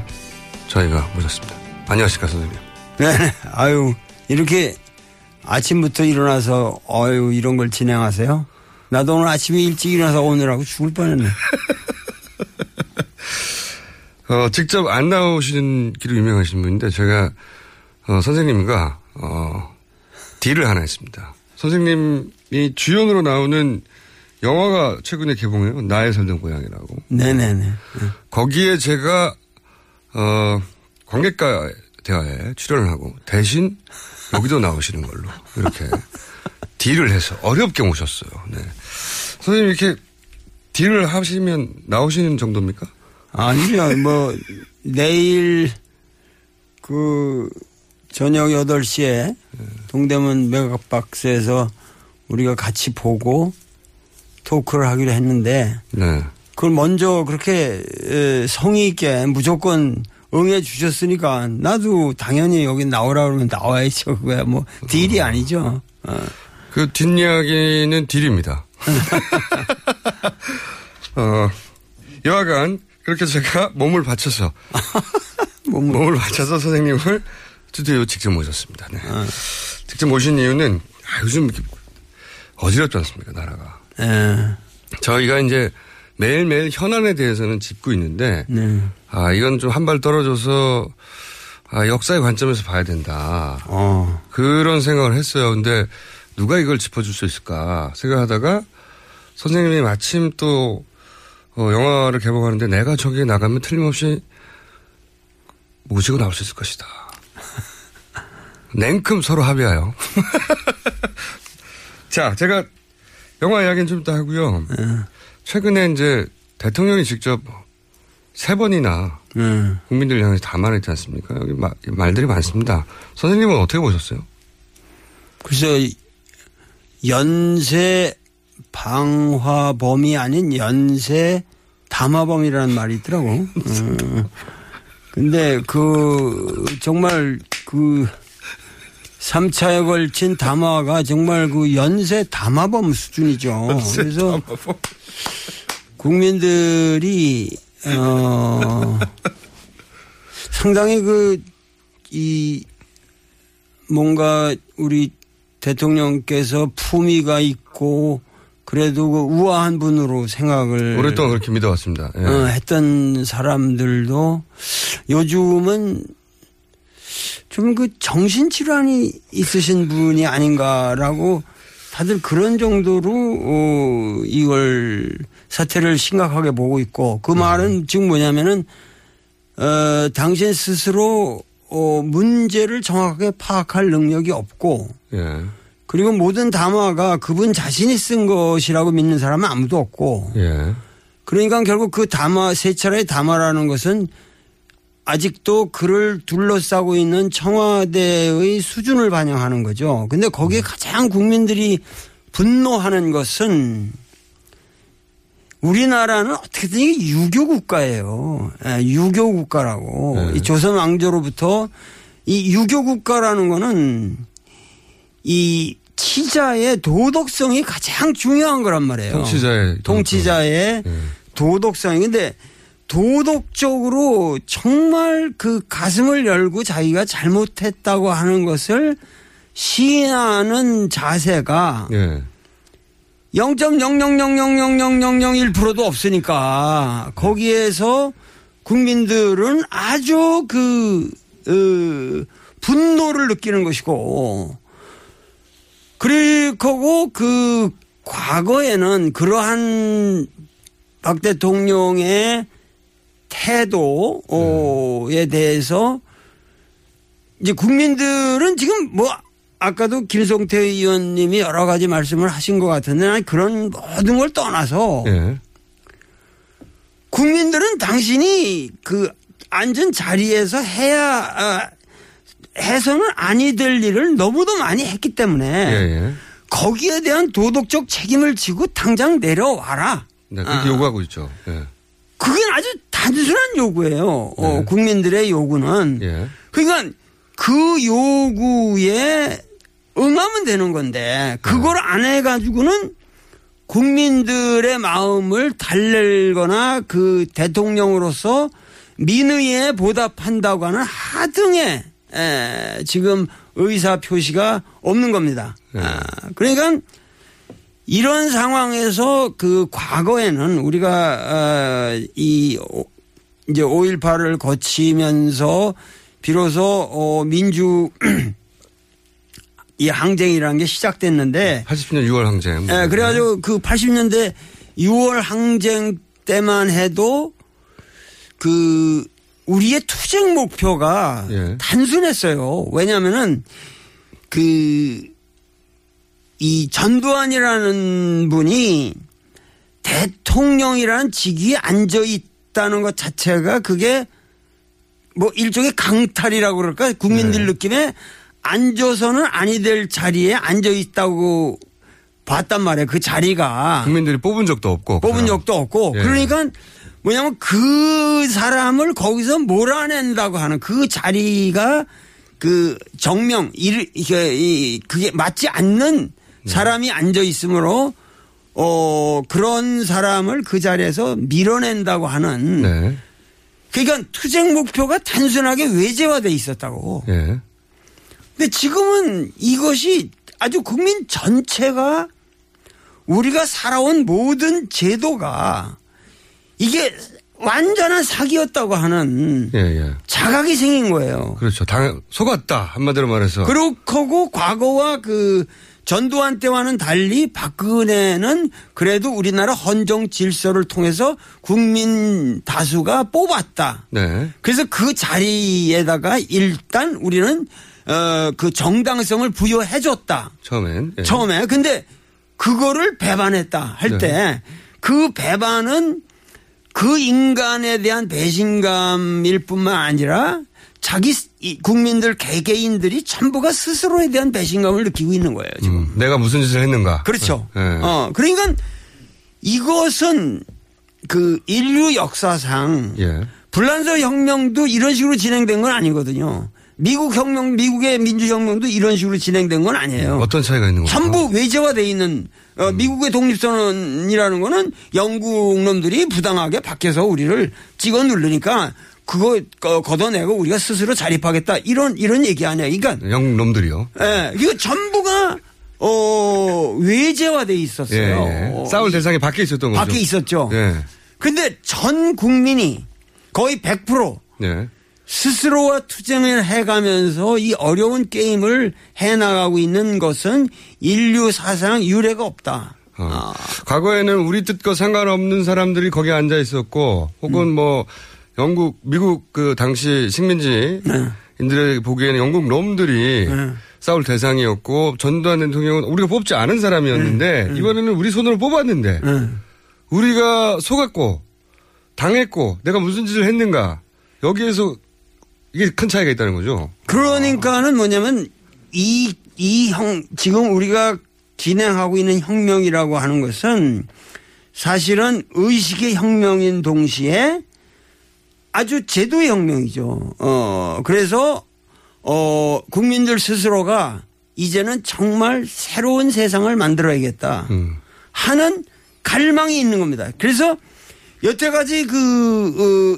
Speaker 2: 저희가 모셨습니다. 안녕하십니까 선생님.
Speaker 12: 네, 아유 이렇게 아침부터 일어나서 어유 이런 걸 진행하세요? 나도 오늘 아침에 일찍 일어나서 오느라고 죽을 뻔했네.
Speaker 2: 어, 직접 안 나오시는 길로 유명하신 분인데 제가 어, 선생님과 어, 딜을 하나 했습니다. 선생님이 주연으로 나오는 영화가 최근에 개봉해요. 나의 살던 고향이라고.
Speaker 12: 네네네.
Speaker 2: 거기에 제가 어, 관객과 대화에 출연을 하고 대신 여기도 나오시는 걸로 이렇게 딜을 해서 어렵게 모셨어요. 네. 선생님 이렇게 딜을 하시면 나오시는 정도입니까?
Speaker 12: 아니요, 뭐, 내일, 그, 저녁 8시에 동대문 메가박스에서 우리가 같이 보고 토크를 하기로 했는데,
Speaker 2: 네.
Speaker 12: 그걸 먼저 그렇게 에, 성의 있게 무조건 응해 주셨으니까 나도 당연히 여기 나오라 그러면 나와야죠. 그거야 뭐 딜이 아니죠. 어.
Speaker 2: 그 뒷이야기는 딜입니다. 어, 여하간 그렇게 제가 몸을 바쳐서 몸을, 바쳐서 선생님을 스튜디오 직접 모셨습니다. 네. 직접 모신 이유는 아, 요즘 어지럽지 않습니까 나라가.
Speaker 12: 예.
Speaker 2: 저희가 이제 매일매일 현안에 대해서는 짚고 있는데
Speaker 12: 네.
Speaker 2: 아 이건 좀 한 발 떨어져서 아, 역사의 관점에서 봐야 된다.
Speaker 12: 어.
Speaker 2: 그런 생각을 했어요. 근데 누가 이걸 짚어줄 수 있을까 생각하다가 선생님이 마침 또 어, 영화를 개봉하는데 내가 저기에 나가면 틀림없이 모시고 나올 수 있을 것이다. 냉큼 서로 합의하여. 자, 제가 영화 이야기는 좀 이따 하고요. 최근에 이제 대통령이 직접 세 번이나 국민들을 향해서 담아냈지 않습니까? 여기 마- 말들이 많습니다. 선생님은 어떻게 보셨어요?
Speaker 12: 글쎄, 연쇄 방화범이 아닌 연쇄 담화범이라는 말이 있더라고. 음. 근데 그, 정말 그, 3차에 걸친 담화가 정말 그 연쇄 담화범 수준이죠. 그래서 국민들이, 어, 상당히 그, 이, 뭔가 우리 대통령께서 품위가 있고 그래도 그 우아한 분으로 생각을
Speaker 2: 오랫동안 그렇게 믿어왔습니다. 예.
Speaker 12: 어, 했던 사람들도 요즘은 좀 그 정신질환이 있으신 분이 아닌가라고 다들 그런 정도로 어, 이걸 사태를 심각하게 보고 있고 그 말은 지금 뭐냐면은 어, 당신 스스로 어, 문제를 정확하게 파악할 능력이 없고
Speaker 2: 예.
Speaker 12: 그리고 모든 담화가 그분 자신이 쓴 것이라고 믿는 사람은 아무도 없고
Speaker 2: 예.
Speaker 12: 그러니까 결국 그 담화 세 차례의 담화라는 것은 아직도 그를 둘러싸고 있는 청와대의 수준을 반영하는 거죠. 근데 거기에 가장 국민들이 분노하는 것은 우리나라는 어떻게든 이게 유교 국가예요. 예, 유교 국가라고. 이 조선 왕조로부터 이 유교 국가라는 거는 이 치자의 도덕성이 가장 중요한 거란 말이에요.
Speaker 2: 통치자의
Speaker 12: 통치자의 도덕성이 근데 도덕적으로 정말 그 가슴을 열고 자기가 잘못했다고 하는 것을 시인하는 자세가
Speaker 2: 예.
Speaker 12: 0.00000001%도 없으니까 거기에서 국민들은 아주 그, 어, 분노를 느끼는 것이고 그리고 그 과거에는 그러한 박 대통령의 태도에 대해서 이제 국민들은 지금 뭐 아까도 김성태 의원님이 여러 가지 말씀을 하신 것 같은데 난 그런 모든 걸 떠나서
Speaker 2: 예.
Speaker 12: 국민들은 당신이 그 앉은 자리에서 해야 아, 해서는 아니 될 일을 너무도 많이 했기 때문에
Speaker 2: 예,
Speaker 12: 거기에 대한 도덕적 책임을 지고 당장 내려와라.
Speaker 2: 네, 그렇게
Speaker 12: 아.
Speaker 2: 요구하고 있죠. 예.
Speaker 12: 그게 아주 단순한 요구예요. 어, 국민들의 요구는.
Speaker 2: 예.
Speaker 12: 그러니까 그 요구에 응하면 되는 건데 그걸 안 해가지고는 국민들의 마음을 달랠거나 그 대통령으로서 민의에 보답한다고 하는 하등의 에, 지금 의사 표시가 없는 겁니다. 아, 그러니까 이런 상황에서 그 과거에는 우리가 어, 이 오- 이제 5.18을 거치면서 비로소 어, 민주 이 항쟁이라는 게 시작됐는데
Speaker 2: 80년 6월 항쟁.
Speaker 12: 예, 그래가지고 그 80년대 6월 항쟁 때만 해도 그 우리의 투쟁 목표가
Speaker 2: 예.
Speaker 12: 단순했어요. 왜냐면은 그 이 전두환이라는 분이 대통령이라는 직위에 앉아 있다는 것 자체가 그게 뭐 일종의 강탈이라고 그럴까 국민들 느낌에 앉아서는 아니 될 자리에 앉아 있다고 봤단 말이에요. 그 자리가
Speaker 2: 국민들이 뽑은 적도 없고.
Speaker 12: 뽑은 적도 없고
Speaker 2: 예.
Speaker 12: 그러니까 뭐냐면 그 사람을 거기서 몰아낸다고 하는 그 자리가 그 정명 이 그게 맞지 않는
Speaker 2: 네.
Speaker 12: 사람이 앉아 있으므로 어 그런 사람을 그 자리에서 밀어낸다고 하는
Speaker 2: 네.
Speaker 12: 그러니까 투쟁 목표가 단순하게 외제화돼 있었다고.
Speaker 2: 예.
Speaker 12: 근데 지금은 이것이 아주 국민 전체가 우리가 살아온 모든 제도가 이게 완전한 사기였다고 하는
Speaker 2: 예, 예.
Speaker 12: 자각이 생긴 거예요.
Speaker 2: 그렇죠. 당, 속았다. 한마디로 말해서.
Speaker 12: 그렇고 과거와 그 전두환 때와는 달리 박근혜는 그래도 우리나라 헌정 질서를 통해서 국민 다수가 뽑았다.
Speaker 2: 네.
Speaker 12: 그래서 그 자리에다가 일단 우리는 어 그 정당성을 부여해줬다.
Speaker 2: 처음엔. 예.
Speaker 12: 처음에. 근데 그거를 배반했다 할때
Speaker 2: 네.
Speaker 12: 그 배반은 그 인간에 대한 배신감일 뿐만 아니라 자기 국민들 개개인들이 전부가 스스로에 대한 배신감을 느끼고 있는 거예요. 지금.
Speaker 2: 음, 내가 무슨 짓을 했는가.
Speaker 12: 그렇죠.
Speaker 2: 예.
Speaker 12: 어, 그러니까 이것은 그 인류 역사상
Speaker 2: 예.
Speaker 12: 불란서 혁명도 이런 식으로 진행된 건 아니거든요. 미국 혁명, 미국의 민주혁명도 이런 식으로 진행된 건 아니에요.
Speaker 2: 어떤 차이가 있는 거죠?
Speaker 12: 전부 외제화돼 있는 어,
Speaker 2: 음.
Speaker 12: 미국의 독립선언이라는 거는 영국 놈들이 부당하게 밖에서 우리를 찍어 누르니까 그거 거- 걷어내고 우리가 스스로 자립하겠다 이런 이런 얘기 아니에요. 그러니까
Speaker 2: 영국 놈들이요.
Speaker 12: 예, 이거 전부가 어 외제화돼 있었어요.
Speaker 2: 예, 예. 싸울 대상이 밖에 있었던 거죠.
Speaker 12: 밖에 있었죠.
Speaker 2: 예.
Speaker 12: 근데 전 국민이 거의 100%
Speaker 2: 예.
Speaker 12: 스스로와 투쟁을 해가면서 이 어려운 게임을 해나가고 있는 것은 인류 사상 유례가 없다.
Speaker 2: 어. 과거에는 우리 뜻과 상관없는 사람들이 거기에 앉아 있었고 혹은
Speaker 12: 음.
Speaker 2: 뭐 영국, 미국 그 당시 식민지
Speaker 12: 네.
Speaker 2: 인들에게 보기에는 영국 놈들이 싸울 대상이었고 전두환 대통령은 우리가 뽑지 않은 사람이었는데
Speaker 12: 네.
Speaker 2: 이번에는 우리 손으로 뽑았는데 우리가 속았고 당했고 내가 무슨 짓을 했는가 여기에서 이게 큰 차이가 있다는 거죠.
Speaker 12: 그러니까는 뭐냐면 이, 이 형, 지금 우리가 진행하고 있는 혁명이라고 하는 것은 사실은 의식의 혁명인 동시에 아주 제도의 혁명이죠. 어, 그래서, 어, 국민들 스스로가 이제는 정말 새로운 세상을 만들어야겠다 하는 갈망이 있는 겁니다. 그래서 여태까지 그, 어,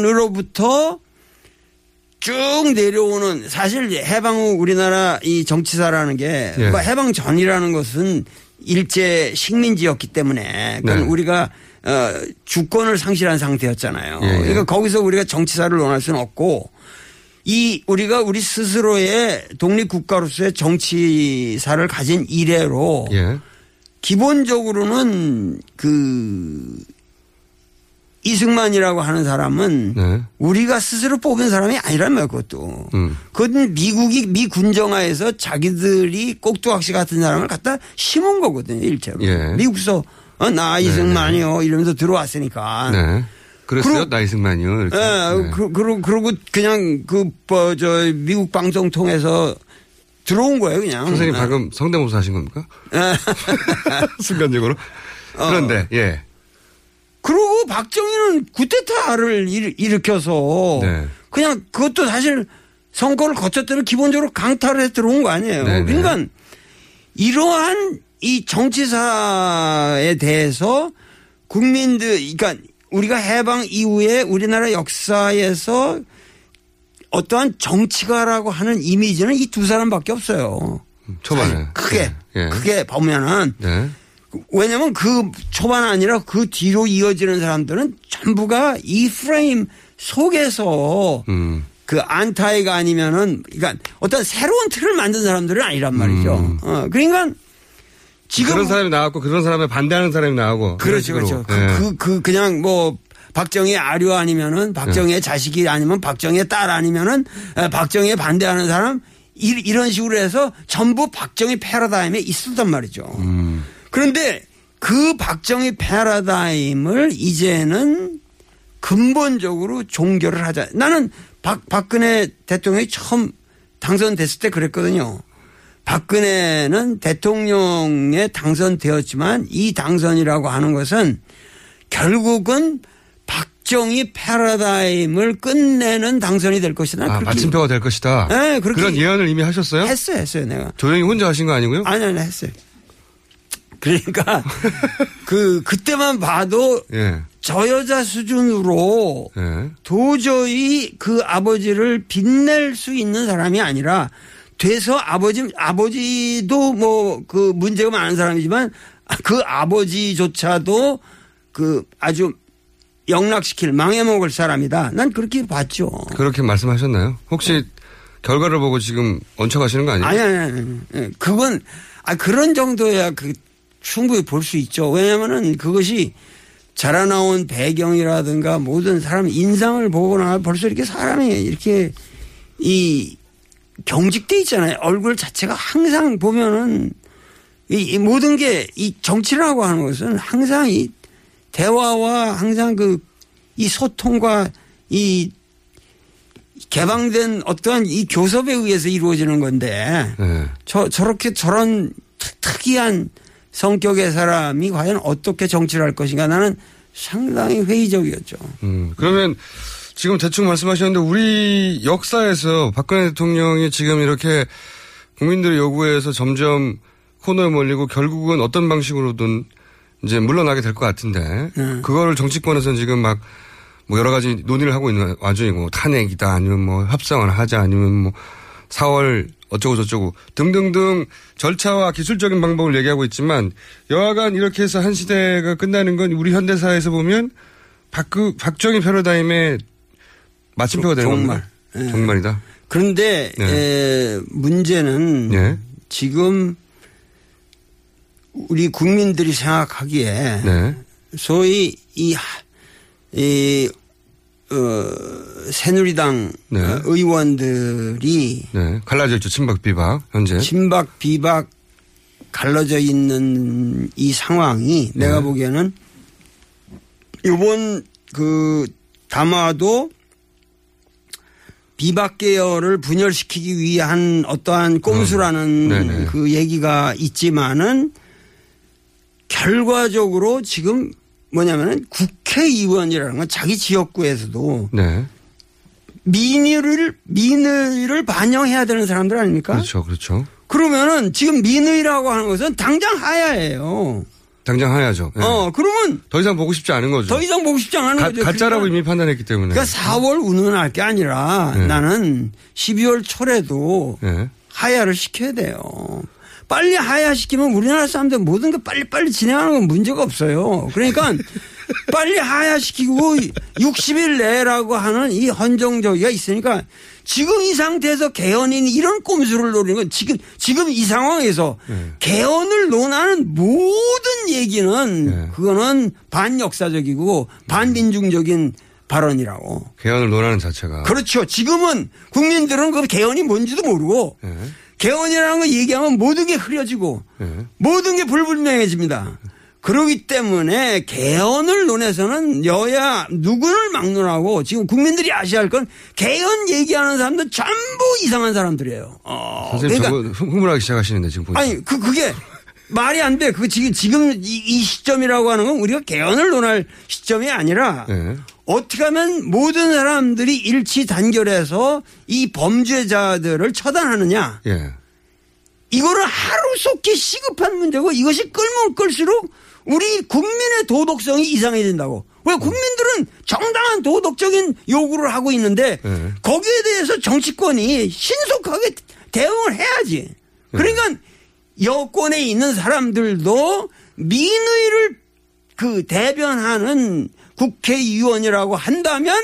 Speaker 12: 이승만으로부터 쭉 내려오는 사실 해방 후 우리나라 이 정치사라는 게
Speaker 2: 예.
Speaker 12: 뭐 해방 전이라는 것은 일제 식민지였기 때문에 그건
Speaker 2: 네.
Speaker 12: 우리가 어 주권을 상실한 상태였잖아요.
Speaker 2: 예, 예.
Speaker 12: 그러니까 거기서 우리가 정치사를 논할 수는 없고 이 우리가 우리 스스로의 독립 국가로서의 정치사를 가진 이래로
Speaker 2: 예.
Speaker 12: 기본적으로는 그 이승만이라고 하는 사람은
Speaker 2: 네.
Speaker 12: 우리가 스스로 뽑은 사람이 아니란 말이야 그것도.
Speaker 2: 음.
Speaker 12: 그건 미국이 미 군정화에서 자기들이 꼭두각시 같은 사람을 갖다 심은 거거든요 일체로.
Speaker 2: 예.
Speaker 12: 미국서 어, 나 이승만이요 이러면서 들어왔으니까.
Speaker 2: 네. 그랬어요?
Speaker 12: 그러-
Speaker 2: 나이승만이요. 이렇게.
Speaker 12: 예,
Speaker 2: 네.
Speaker 12: 그, 그, 그러고 그냥 그, 뭐, 저, 미국 방송 통해서 들어온 거예요, 그냥.
Speaker 2: 선생님
Speaker 12: 예.
Speaker 2: 방금 성대모사 하신 겁니까? 순간적으로.
Speaker 12: 어.
Speaker 2: 그런데, 예.
Speaker 12: 그러고 박정희는 구테타를 일- 일으켜서
Speaker 2: 네.
Speaker 12: 그냥 그것도 사실 선거를 거쳤더니 기본적으로 강탈을 해 들어온 거 아니에요.
Speaker 2: 네, 네.
Speaker 12: 그러니까 이러한 이 정치사에 대해서 국민들, 그러니까 우리가 해방 이후에 우리나라 역사에서 어떠한 정치가라고 하는 이미지는 이 두 사람밖에 없어요.
Speaker 2: 초반에.
Speaker 12: 크게
Speaker 2: 예.
Speaker 12: 크게 보면은
Speaker 2: 네.
Speaker 12: 왜냐면 그 초반 아니라 그 뒤로 이어지는 사람들은 전부가 이 프레임 속에서
Speaker 2: 음.
Speaker 12: 그 안타이가 아니면은 그러니까 어떤 새로운 틀을 만든 사람들은 아니란 말이죠. 어, 그러니까 지금
Speaker 2: 음. 그런 사람이 나왔고 그런 사람에 반대하는 사람이 나오고.
Speaker 12: 그렇죠, 그렇죠.
Speaker 2: 예.
Speaker 12: 그, 그, 그, 그냥 뭐, 박정희 아류 아니면은 박정희의
Speaker 2: 네.
Speaker 12: 자식이 아니면 박정희의 딸 아니면은 에, 박정희에 반대하는 사람 이, 이런 식으로 해서 전부 박정희 패러다임에 있었단 말이죠.
Speaker 2: 음.
Speaker 12: 그런데 그 박정희 패러다임을 이제는 근본적으로 종결을 하자. 나는 박, 박근혜 대통령이 처음 당선됐을 때 그랬거든요. 박근혜는 대통령에 당선되었지만 이 당선이라고 하는 것은 결국은 박정희 패러다임을 끝내는 당선이 될 것이다.
Speaker 2: 아, 마침표가 될 것이다.
Speaker 12: 네,
Speaker 2: 그런 예언을 이미 하셨어요?
Speaker 12: 했어요, 했어요, 내가.
Speaker 2: 조용히 혼자 하신 거 아니고요?
Speaker 12: 아니, 아니, 했어요. 그러니까 그 그때만 봐도
Speaker 2: 예.
Speaker 12: 저 여자 수준으로
Speaker 2: 예.
Speaker 12: 도저히 그 아버지를 빛낼 수 있는 사람이 아니라 돼서 아버지 아버지도 뭐 그 문제가 많은 사람이지만 그 아버지조차도 그 아주 영락시킬 망해먹을 사람이다. 난 그렇게 봤죠.
Speaker 2: 그렇게 말씀하셨나요? 혹시 결과를 보고 지금 얹혀가시는 거 아니에요?
Speaker 12: 아니 아니 아니. 예, 그건 아 그런 정도야 그 충분히 볼 수 있죠. 왜냐면은 그것이 자라나온 배경이라든가 모든 사람 인상을 보거나 벌써 이렇게 사람이 이렇게 이 경직돼 있잖아요. 얼굴 자체가 항상 보면은 이, 이 모든 게 이 정치라고 하는 것은 항상 이 대화와 항상 그 이 소통과 이 개방된 어떠한 이 교섭에 의해서 이루어지는 건데
Speaker 2: 네.
Speaker 12: 저 저렇게 저런 특- 특이한 성격의 사람이 과연 어떻게 정치를 할 것인가 나는 상당히 회의적이었죠.
Speaker 2: 음, 그러면 지금 대충 말씀하셨는데 우리 역사에서 박근혜 대통령이 지금 이렇게 국민들의 요구에서 점점 코너에 몰리고 결국은 어떤 방식으로든 이제 물러나게 될 것 같은데
Speaker 12: 네.
Speaker 2: 그거를 정치권에서는 지금 막 뭐 여러 가지 논의를 하고 있는 와중이고 탄핵이다 아니면 뭐 협상을 하자 아니면 뭐 4월 어쩌고 저쩌고 등등등 절차와 기술적인 방법을 얘기하고 있지만 여하간 이렇게 해서 한 시대가 끝나는 건 우리 현대사에서 보면 박, 박정희 패러다임의 마침표가 되는
Speaker 12: 정말.
Speaker 2: 겁니다.
Speaker 12: 예.
Speaker 2: 정말이다.
Speaker 12: 그런데
Speaker 2: 네.
Speaker 12: 에, 문제는
Speaker 2: 예.
Speaker 12: 지금 우리 국민들이 생각하기에
Speaker 2: 네.
Speaker 12: 소위 이, 하- 이 어, 새누리당
Speaker 2: 네.
Speaker 12: 어, 의원들이
Speaker 2: 네. 갈라져 있죠. 친박 비박 현재.
Speaker 12: 친박 비박 갈라져 있는 이 상황이
Speaker 2: 네.
Speaker 12: 내가 보기에는 이번 그 담화도 비박 계열을 분열시키기 위한 어떠한 꼼수라는
Speaker 2: 음.
Speaker 12: 그 얘기가 있지만은 결과적으로 지금 뭐냐면은 국회의원이라는 건 자기 지역구에서도
Speaker 2: 네.
Speaker 12: 민의를 민의를 반영해야 되는 사람들 아닙니까?
Speaker 2: 그렇죠. 그렇죠.
Speaker 12: 그러면은 지금 민의라고 하는 것은 당장 하야예요.
Speaker 2: 당장 하야죠. 예.
Speaker 12: 어, 그러면
Speaker 2: 더 이상 보고 싶지 않은 거죠.
Speaker 12: 더 이상 보고 싶지 않은
Speaker 2: 가,
Speaker 12: 거죠.
Speaker 2: 가짜라고
Speaker 12: 그러니까,
Speaker 2: 이미 판단했기 때문에.
Speaker 12: 그러니까 4월 운운할 게 아니라
Speaker 2: 네.
Speaker 12: 나는 12월 초래도
Speaker 2: 예.
Speaker 12: 하야를 시켜야 돼요. 빨리 하야시키면 우리나라 사람들 모든 게 빨리빨리 진행하는 건 문제가 없어요. 그러니까 빨리 하야시키고 60일 내라고 하는 이 헌정적이가 있으니까 지금 이 상태에서 개헌인 이런 꼼수를 노리는 건 지금 지금 이 상황에서
Speaker 2: 네.
Speaker 12: 개헌을 논하는 모든 얘기는
Speaker 2: 네.
Speaker 12: 그거는 반역사적이고 반민중적인 발언이라고.
Speaker 2: 개헌을 논하는 자체가.
Speaker 12: 그렇죠. 지금은 국민들은 그 개헌이 뭔지도 모르고
Speaker 2: 예.
Speaker 12: 개헌이라는 거 얘기하면 모든 게 흐려지고
Speaker 2: 예.
Speaker 12: 모든 게 불분명해집니다. 그러기 때문에 개헌을 논해서는 여야 누구를 막론하고 지금 국민들이 아셔야 할 건 개헌 얘기하는 사람들 전부 이상한 사람들이에요. 어,
Speaker 2: 선생님
Speaker 12: 그러니까
Speaker 2: 저거 흥분하기 시작하시는데 지금 보니까.
Speaker 12: 아니 그 그게 말이 안 돼. 그 지금 지금 이, 이 시점이라고 하는 건 우리가 개헌을 논할 시점이 아니라
Speaker 2: 예.
Speaker 12: 어떻게 하면 모든 사람들이 일치 단결해서 이 범죄자들을 처단하느냐.
Speaker 2: 예.
Speaker 12: 이거를 하루속히 시급한 문제고 이것이 끌면 끌수록 우리 국민의 도덕성이 이상해진다고. 왜 국민들은 정당한 도덕적인 요구를 하고 있는데
Speaker 2: 네.
Speaker 12: 거기에 대해서 정치권이 신속하게 대응을 해야지. 그러니까 여권에 있는 사람들도 민의를 그 대변하는 국회의원이라고 한다면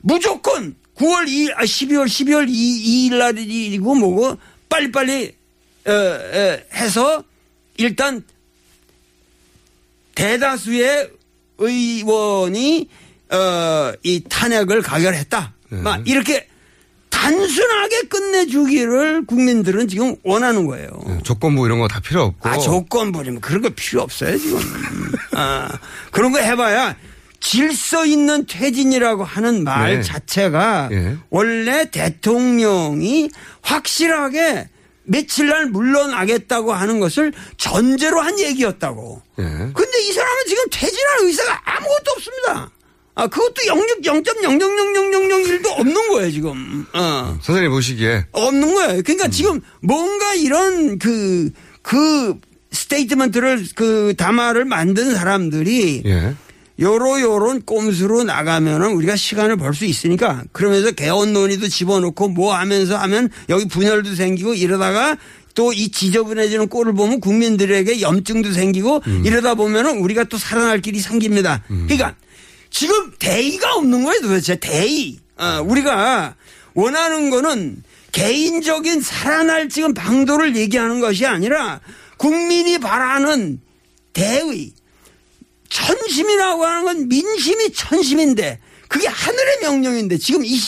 Speaker 12: 무조건 9월 2일, 아, 12월, 12월 2, 일 날이고 뭐고 빨리빨리, 어, 어, 해서 일단 대다수의 의원이, 어, 이 탄핵을 가결했다. 막 이렇게 단순하게 끝내주기를 국민들은 지금 원하는 거예요.
Speaker 2: 조건부 이런 거 다 필요 없고.
Speaker 12: 아, 조건부리면 그런 거 필요 없어요, 지금. 아, 그런 거 해봐야 질서 있는 퇴진이라고 하는 말
Speaker 2: 네.
Speaker 12: 자체가
Speaker 2: 예.
Speaker 12: 원래 대통령이 확실하게 며칠 날 물러나겠다고 하는 것을 전제로 한 얘기였다고.
Speaker 2: 예.
Speaker 12: 근데 이 사람은 지금 퇴진할 의사가 아무것도 없습니다. 아, 그것도 0 0.0000001도 없는 거예요, 지금. 어.
Speaker 2: 선생님 보시기에
Speaker 12: 없는 거예요. 그러니까
Speaker 2: 음.
Speaker 12: 지금 뭔가 이런 그, 그 statement를 그 담화를 만든 사람들이
Speaker 2: 예.
Speaker 12: 요로 요런 꼼수로 나가면은 우리가 시간을 벌 수 있으니까 그러면서 개헌 논의도 집어넣고 뭐 하면서 하면 여기 분열도 생기고 이러다가 또 이 지저분해지는 꼴을 보면 국민들에게 염증도 생기고
Speaker 2: 음.
Speaker 12: 이러다 보면은 우리가 또 살아날 길이 생깁니다. 그러니까 지금 대의가 없는 거예요 도대체 대의. 어, 우리가 원하는 거는 개인적인 살아날 지금 방도를 얘기하는 것이 아니라 국민이 바라는 대의. 천심이라고 하는 건 민심이 천심인데 그게 하늘의 명령인데 지금 이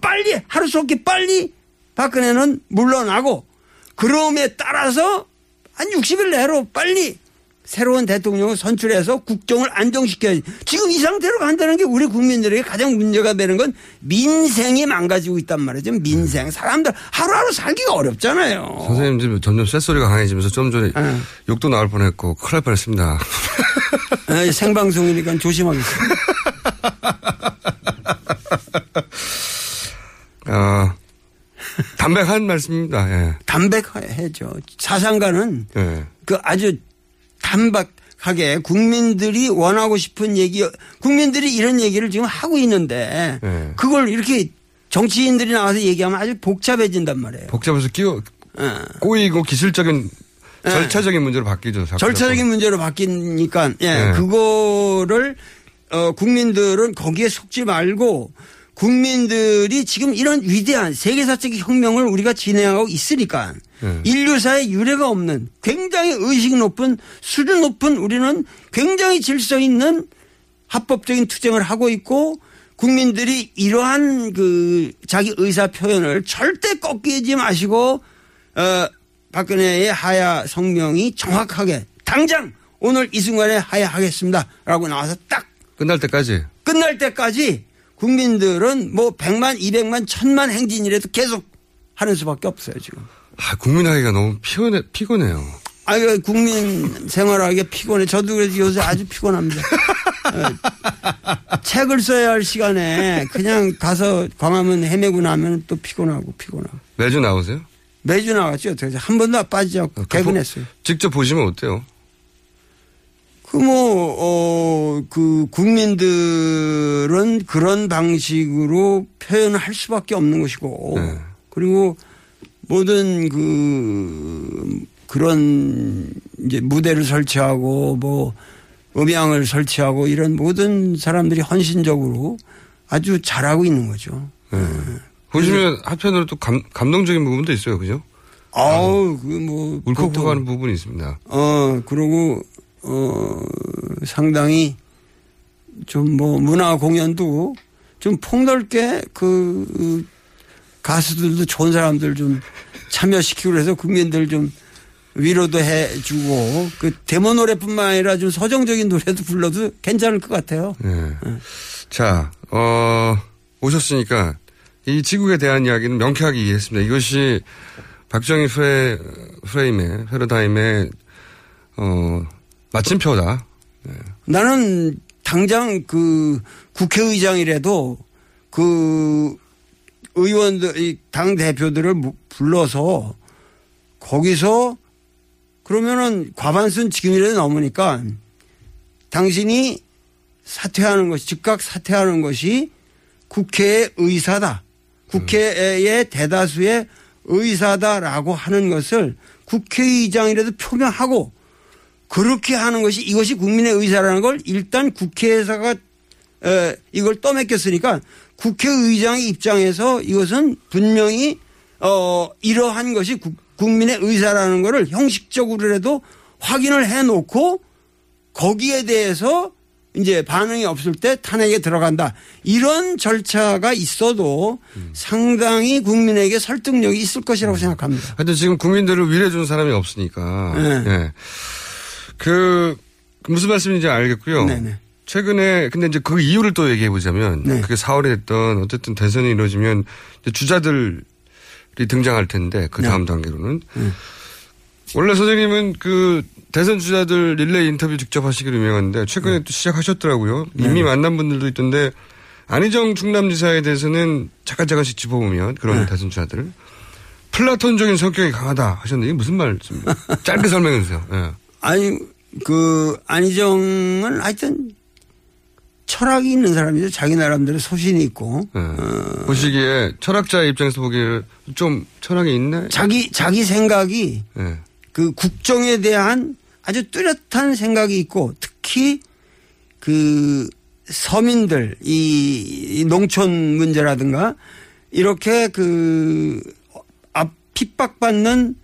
Speaker 12: 빨리 하루속히 빨리 박근혜는 물러나고 그럼에 따라서 한 60일 내로 빨리 새로운 대통령을 선출해서 국정을 안정시켜야지. 지금 이 상태로 간다는 게 우리 국민들에게 가장 문제가 되는 건 민생이 망가지고 있단 말이죠. 민생. 사람들 하루하루 살기가 어렵잖아요.
Speaker 2: 선생님 지금 점점 쇳소리가 강해지면서 좀 전에
Speaker 12: 어.
Speaker 2: 욕도 나올 뻔했고 큰일 날 뻔했습니다.
Speaker 12: 아, 생방송이니까 조심하겠습니다.
Speaker 2: 어, 담백한 말씀입니다. 예.
Speaker 12: 담백해죠. 사상가는
Speaker 2: 예.
Speaker 12: 그 아주 단박하게 국민들이 원하고 싶은 얘기, 국민들이 이런 얘기를 지금 하고 있는데
Speaker 2: 예.
Speaker 12: 그걸 이렇게 정치인들이 나와서 얘기하면 아주 복잡해진단 말이에요.
Speaker 2: 복잡해서 끼워
Speaker 12: 어.
Speaker 2: 꼬이고 기술적인
Speaker 12: 예.
Speaker 2: 절차적인 문제로 바뀌죠. 자꾸
Speaker 12: 절차적인 문제로 바뀌니까 예,
Speaker 2: 네.
Speaker 12: 그거를 어 국민들은 거기에 속지 말고 국민들이 지금 이런 위대한 세계사적 혁명을 우리가 진행하고 있으니까
Speaker 2: 네.
Speaker 12: 인류사에 유례가 없는 굉장히 의식 높은 수준 높은 우리는 굉장히 질서 있는 합법적인 투쟁을 하고 있고 국민들이 이러한 그 자기 의사 표현을 절대 꺾이지 마시고 어 박근혜의 하야 성명이 정확하게 당장 오늘 이 순간에 하야하겠습니다라고 나와서 딱
Speaker 2: 끝날 때까지
Speaker 12: 끝날 때까지 국민들은 뭐 100만, 200만, 1000만 행진이라도 계속 하는 수밖에 없어요, 지금.
Speaker 2: 아, 국민하기가 너무 피곤해, 피곤해요.
Speaker 12: 아, 이거 국민 생활하기 피곤해. 저도 그래서 요새 아주 피곤합니다. 어, 책을 써야 할 시간에 그냥 가서 광화문 헤매고 나면 또 피곤하고 피곤하고.
Speaker 2: 매주 나오세요?
Speaker 12: 매주 나왔죠. 어떻게 한 번도 빠지지 않고 개근했어요.
Speaker 2: 직접 보시면 어때요?
Speaker 12: 그 뭐, 어, 그 국민들은 그런 방식으로 표현할 수밖에 없는 것이고 그리고 모든 그 그런 이제 무대를 설치하고 뭐 음향을 설치하고 이런 모든 사람들이 헌신적으로 아주 잘하고 있는 거죠.
Speaker 2: 네. 보시면 한편으로 또 감, 감동적인 부분도 있어요. 그죠?
Speaker 12: 아우, 그 뭐.
Speaker 2: 울컥하는 부분이 있습니다.
Speaker 12: 어, 그리고, 어, 상당히 좀 뭐 문화 공연도 좀 폭넓게 그 가수들도 좋은 사람들 좀 참여시키고 그래서 국민들 좀 위로도 해주고 그 데모 노래뿐만 아니라 좀 서정적인 노래도 불러도 괜찮을 것 같아요.
Speaker 2: 네. 자, 어, 오셨으니까 이 지국에 대한 이야기는 명쾌하게 이해했습니다. 이것이 박정희 프레, 프레임의, 패러다임의, 어, 마침표다.
Speaker 12: 나는 당장 그 국회의장이라도 그 의원들, 이당 대표들을 불러서 거기서 그러면은 과반수는 지금이라도 넘으니까 당신이 사퇴하는 것이 즉각 사퇴하는 것이 국회의 의사다. 국회의 대다수의 의사다라고 하는 것을 국회의장이라도 표명하고 그렇게 하는 것이 이것이 국민의 의사라는 걸 일단 국회에서가 에, 이걸 떠맡겼으니까 국회의장의 입장에서 이것은 분명히 어 이러한 것이 국, 국민의 의사라는 것을 형식적으로라도 확인을 해 놓고 거기에 대해서 이제 반응이 없을 때 탄핵에 들어간다. 이런 절차가 있어도 상당히 국민에게 설득력이 있을 것이라고 생각합니다.
Speaker 2: 하여튼 지금 국민들을 위로해주는 사람이 없으니까.
Speaker 12: 네.
Speaker 2: 예. 그, 무슨 말씀인지 알겠고요.
Speaker 12: 네네.
Speaker 2: 최근에, 근데 이제 그 이유를 또 얘기해 보자면.
Speaker 12: 네.
Speaker 2: 그게 4월에 했던 어쨌든 대선이 이루어지면 이제 주자들이 등장할 텐데 그 다음 단계로는. 원래 선생님은 그 대선 주자들 릴레이 인터뷰 직접 하시기로 유명한데 최근에 또 시작하셨더라고요. 이미
Speaker 12: 네.
Speaker 2: 만난 분들도 있던데 안희정 충남지사에 대해서는 잠깐 잠깐씩 짚어보면 그런 대선 주자들 플라톤적인 성격이 강하다 하셨는데 이게 무슨 말씀입니까? 짧게 설명해 주세요. 예.
Speaker 12: 아니 그 안희정은 하여튼 철학이 있는 사람이죠. 자기 나름대로 소신이 있고
Speaker 2: 예. 보시기에 철학자의 입장에서 보기에 좀 철학이 있네.
Speaker 12: 자기 자기 생각이
Speaker 2: 예.
Speaker 12: 그 국정에 대한 아주 뚜렷한 생각이 있고 특히 그 서민들 이, 이 농촌 문제라든가 이렇게 그앞 핍박받는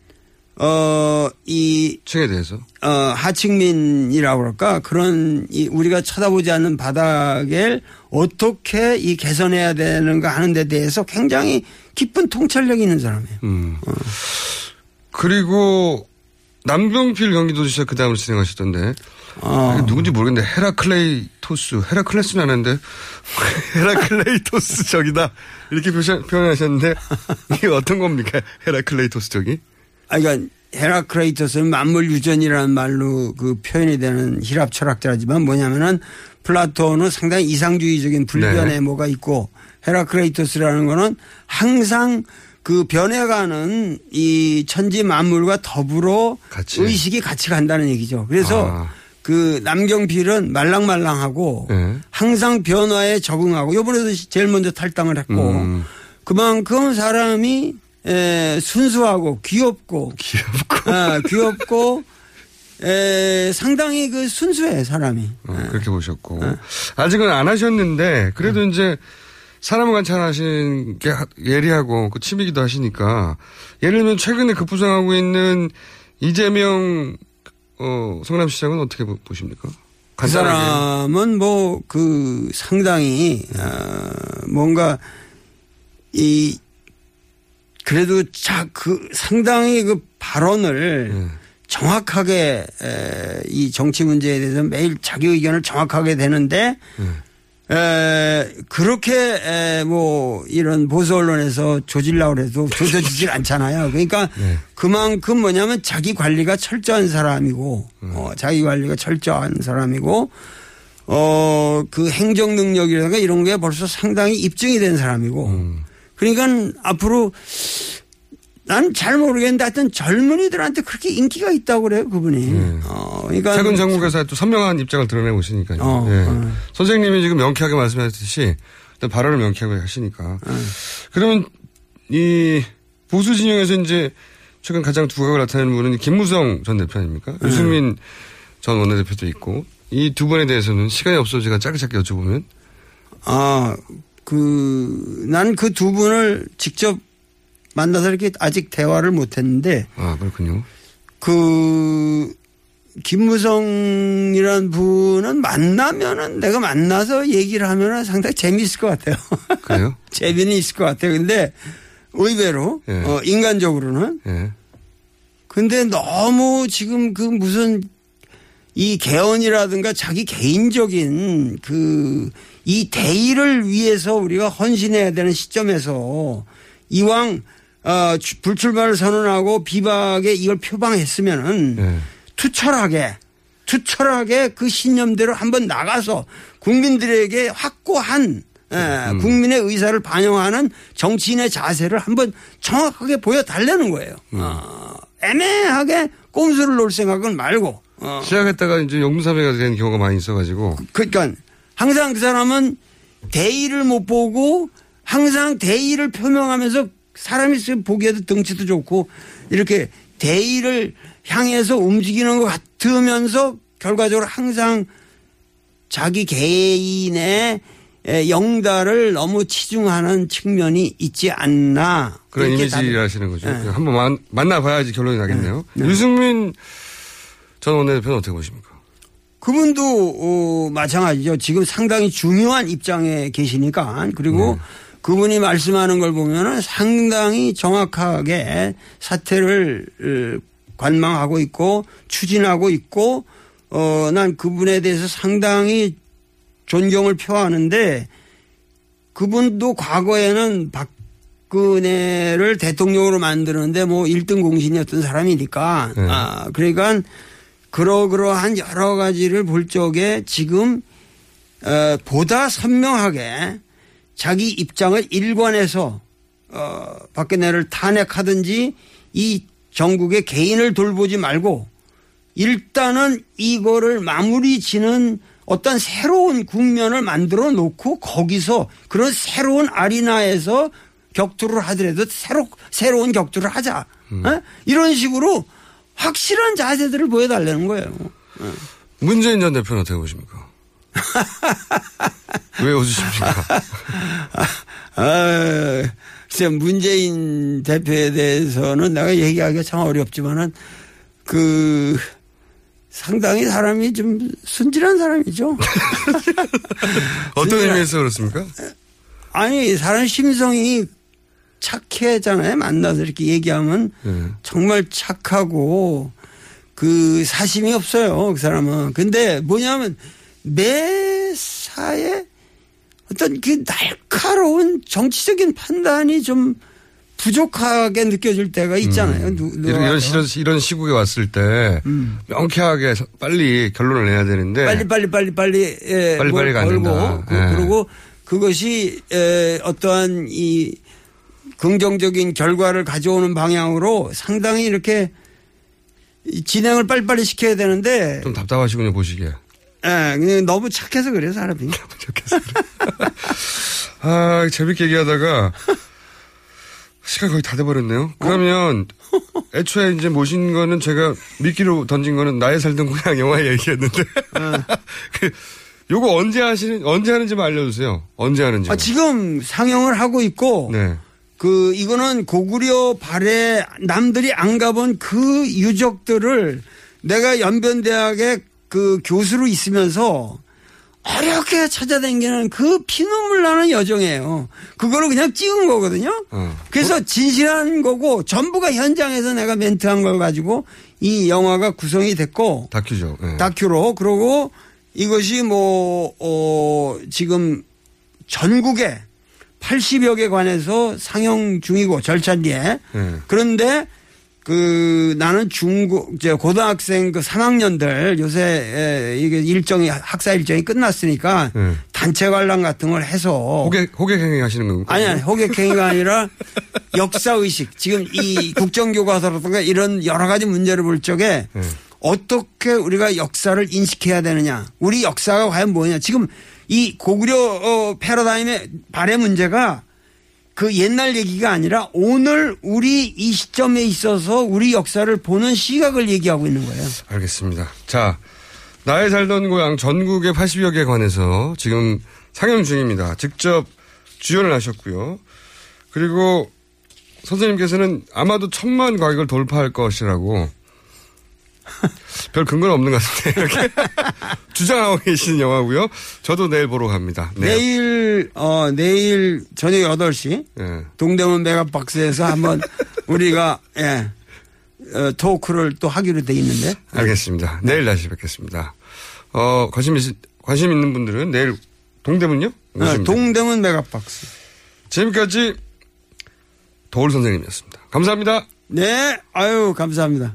Speaker 12: 어이
Speaker 2: 층에 대해서
Speaker 12: 어 하층민이라고 그럴까 그런 이 우리가 쳐다보지 않는 바닥을 어떻게 이 개선해야 되는가 하는 데 대해서 굉장히 깊은 통찰력이 있는 사람이에요.
Speaker 2: 음. 그리고 남경필 경기도지사 그 다음을 진행하셨던데
Speaker 12: 어.
Speaker 2: 누군지 모르겠는데 헤라클레이토스 헤라클레스는 아는데 헤라클레이토스 적이다 이렇게 표현, 표현하셨는데 이게 어떤 겁니까 헤라클레이토스 적이?
Speaker 12: 아, 그러니까 헤라크레이토스는 만물 유전이라는 말로 그 표현이 되는 희랍 철학자지만 뭐냐면은 플라톤은 상당히 이상주의적인 불변의
Speaker 2: 네.
Speaker 12: 뭐가 있고 헤라크레이토스라는 거는 항상 그 변해가는 이 천지 만물과 더불어
Speaker 2: 같이.
Speaker 12: 의식이 같이 간다는 얘기죠. 그래서
Speaker 2: 아.
Speaker 12: 그 남경필은 말랑말랑하고
Speaker 2: 네.
Speaker 12: 항상 변화에 적응하고 요번에도 제일 먼저 탈당을 했고
Speaker 2: 음.
Speaker 12: 그만큼 사람이 에, 순수하고 귀엽고.
Speaker 2: 귀엽고.
Speaker 12: 아, 귀엽고. 에, 상당히 그 순수해 사람이.
Speaker 2: 어, 그렇게 보셨고. 아직은 안 하셨는데 그래도 이제 사람을 관찰하시는 게 하- 예리하고 그 취미기도 하시니까. 예를 들면 최근에 급부상하고 있는 이재명 어, 성남시장은 어떻게 보- 보십니까?
Speaker 12: 그 사람은 뭐 그 상당히 어, 뭔가 이 그래도 자 그 상당히 그 발언을 정확하게 에, 이 정치 문제에 대해서 매일 자기 의견을 정확하게 되는데 에, 그렇게 에, 뭐 이런 보수 언론에서 조질라고 해도 조져지질 않잖아요. 그러니까 그만큼 뭐냐면 자기 관리가 철저한 사람이고 어, 자기 관리가 철저한 사람이고 어, 그 행정 능력이라든가 이런 게 벌써 상당히 입증이 된 사람이고 그러니까 앞으로 난 잘 모르겠는데 하여튼 젊은이들한테 그렇게 인기가 있다고 그래요 그분이. 어, 그러니까
Speaker 2: 최근 전국에서 또 선명한 입장을 드러내고 있으니까요.
Speaker 12: 어,
Speaker 2: 예.
Speaker 12: 어.
Speaker 2: 선생님이 지금 명쾌하게 말씀하셨듯이 일단 발언을 명쾌하게 하시니까. 그러면 이 보수 진영에서 이제 최근 가장 두각을 나타내는 분은 김무성 전 대표 아닙니까? 유승민 전 원내대표도 있고 이 두 분에 대해서는 시간이 없어서 제가 짧게 짧게 여쭤보면
Speaker 12: 아, 그, 난 그 두 분을 직접 만나서 이렇게 아직 대화를 못 했는데.
Speaker 2: 아, 그렇군요.
Speaker 12: 그, 김무성이란 분은 만나면은 내가 만나서 얘기를 하면은 상당히 재미있을 것 같아요.
Speaker 2: 그래요?
Speaker 12: 재미는 있을 것 같아요. 근데 의외로,
Speaker 2: 예.
Speaker 12: 어, 인간적으로는.
Speaker 2: 예.
Speaker 12: 근데 너무 지금 그 무슨 이 개헌이라든가 자기 개인적인 그 이 대의를 위해서 우리가 헌신해야 되는 시점에서 이왕 어, 주- 불출마를 선언하고 비박에 이걸 표방했으면은
Speaker 2: 예.
Speaker 12: 투철하게 투철하게 그 신념대로 한번 나가서 국민들에게 확고한 예, 국민의 의사를 반영하는 정치인의 자세를 한번 정확하게 보여달라는 거예요. 어, 애매하게 꼼수를 놓을 생각은 말고. 어.
Speaker 2: 시작했다가 이제 용사배가 된 경우가 많이 있어가지고.
Speaker 12: 그러니까 항상 그 사람은 대의를 못 보고 항상 대의를 표명하면서 사람이 보기에도 덩치도 좋고 이렇게 대의를 향해서 움직이는 것 같으면서 결과적으로 항상 자기 개인의 영달을 너무 치중하는 측면이 있지 않나.
Speaker 2: 그런 이미지 하시는 거죠. 네. 한번 만, 만나봐야지 결론이 나겠네요. 네. 네. 유승민 전 원내대표는 어떻게 보십니까?
Speaker 12: 그분도 어, 마찬가지죠. 지금 상당히 중요한 입장에 계시니까 그리고 네. 그분이 말씀하는 걸 보면은 상당히 정확하게 사태를 어, 관망하고 있고 추진하고 있고 어, 난 그분에 대해서 상당히 존경을 표하는데 그분도 과거에는 박근혜를 대통령으로 만드는데 뭐 1등 공신이었던 사람이니까 네. 아, 그러니까 그러그러한 여러 가지를 볼 적에 지금 어, 보다 선명하게 자기 입장을 일관해서 어, 박근혜를 탄핵하든지 이 전국의 개인을 돌보지 말고 일단은 이거를 마무리 지는 어떤 새로운 국면을 만들어 놓고 거기서 그런 새로운 아리나에서 격투를 하더라도 새로, 새로운 격투를 하자. 음. 어? 이런 식으로 확실한 자세들을 보여달라는 거예요. 어.
Speaker 2: 문재인 전 대표는 어떻게 보십니까? 왜 웃으십니까?
Speaker 12: 아, 글쎄, 문재인 대표에 대해서는 내가 얘기하기가 참 어렵지만은 그 상당히 사람이 좀 순진한 사람이죠.
Speaker 2: 어떤 의미에서 그렇습니까?
Speaker 12: 아니, 사람 심성이 착해잖아요. 만나서 이렇게 얘기하면 네. 정말 착하고 그 사심이 없어요. 그 사람은. 근데 뭐냐면 매사에 어떤 그 날카로운 정치적인 판단이 좀 부족하게 느껴질 때가 있잖아요. 음.
Speaker 2: 누, 이런, 이런, 이런, 이런 시국에 왔을 때 음. 명쾌하게 빨리 결론을 내야 되는데
Speaker 12: 빨리 빨리 빨리 빨리 예,
Speaker 2: 빨리 빨리 가고
Speaker 12: 그, 예. 그리고 그것이 에, 어떠한 이 긍정적인 결과를 가져오는 방향으로 상당히 이렇게 진행을 빨리빨리 시켜야 되는데
Speaker 2: 좀 답답하시군요 보시기에.
Speaker 12: 예, 너무 착해서 그래요 사람이. 너무
Speaker 2: 착해서. 아 재밌게 얘기하다가 시간 거의 다 돼버렸네요. 그러면 애초에 이제 모신 거는 제가 미끼로 던진 거는 나의 살던 고향 영화 얘기였는데. 그 요거 언제 하시는 언제 하는지 만 알려주세요. 언제 하는지.
Speaker 12: 아, 지금 상영을 하고 있고. 네. 그 이거는 고구려 발에 남들이 안 가본 그 유적들을 내가 연변대학에 그 교수로 있으면서 어렵게 찾아다니는 그 피눈물 나는 여정이에요. 그거를 그냥 찍은 거거든요. 어. 그래서 진실한 거고 전부가 현장에서 내가 멘트한 걸 가지고 이 영화가 구성이 됐고
Speaker 2: 다큐죠.
Speaker 12: 네. 다큐로 그러고 이것이 뭐 어, 지금 전국에 80여 개 관에서 상영 중이고 절차 뒤에 네. 그런데 그 나는 중고 이제 고등학생 그 3학년들 요새 이게 일정이 학사 일정이 끝났으니까 네. 단체 관람 같은 걸 해서
Speaker 2: 호객 호객행위 하시는 건가요?
Speaker 12: 아니 아니 호객행위가 아니라 역사 의식 지금 이 국정교과서라든가 이런 여러 가지 문제를 볼 적에 네. 어떻게 우리가 역사를 인식해야 되느냐 우리 역사가 과연 뭐냐 지금 이 고구려 어, 패러다임의 발의 문제가 그 옛날 얘기가 아니라 오늘 우리 이 시점에 있어서 우리 역사를 보는 시각을 얘기하고 있는 거예요.
Speaker 2: 알겠습니다. 자, 나의 살던 고향 전국의 80여 개 관에서 지금 상영 중입니다. 직접 주연을 하셨고요. 그리고 선생님께서는 아마도 천만 과객을 돌파할 것이라고 별 근거는 없는 것 같은데 이렇게 주장하고 계시는 영화고요. 저도 내일 보러 갑니다.
Speaker 12: 네. 내일 어 내일 저녁 8시 네. 동대문 메가박스에서 한번 우리가 예. 어, 토크를 또 하기로 돼 있는데.
Speaker 2: 알겠습니다. 내일 다시 뵙겠습니다. 어, 관심, 있, 관심 있는 분들은 내일 동대문요?
Speaker 12: 네, 동대문 메가박스.
Speaker 2: 지금까지 도올 선생님이었습니다. 감사합니다.
Speaker 12: 네, 아유, 감사합니다.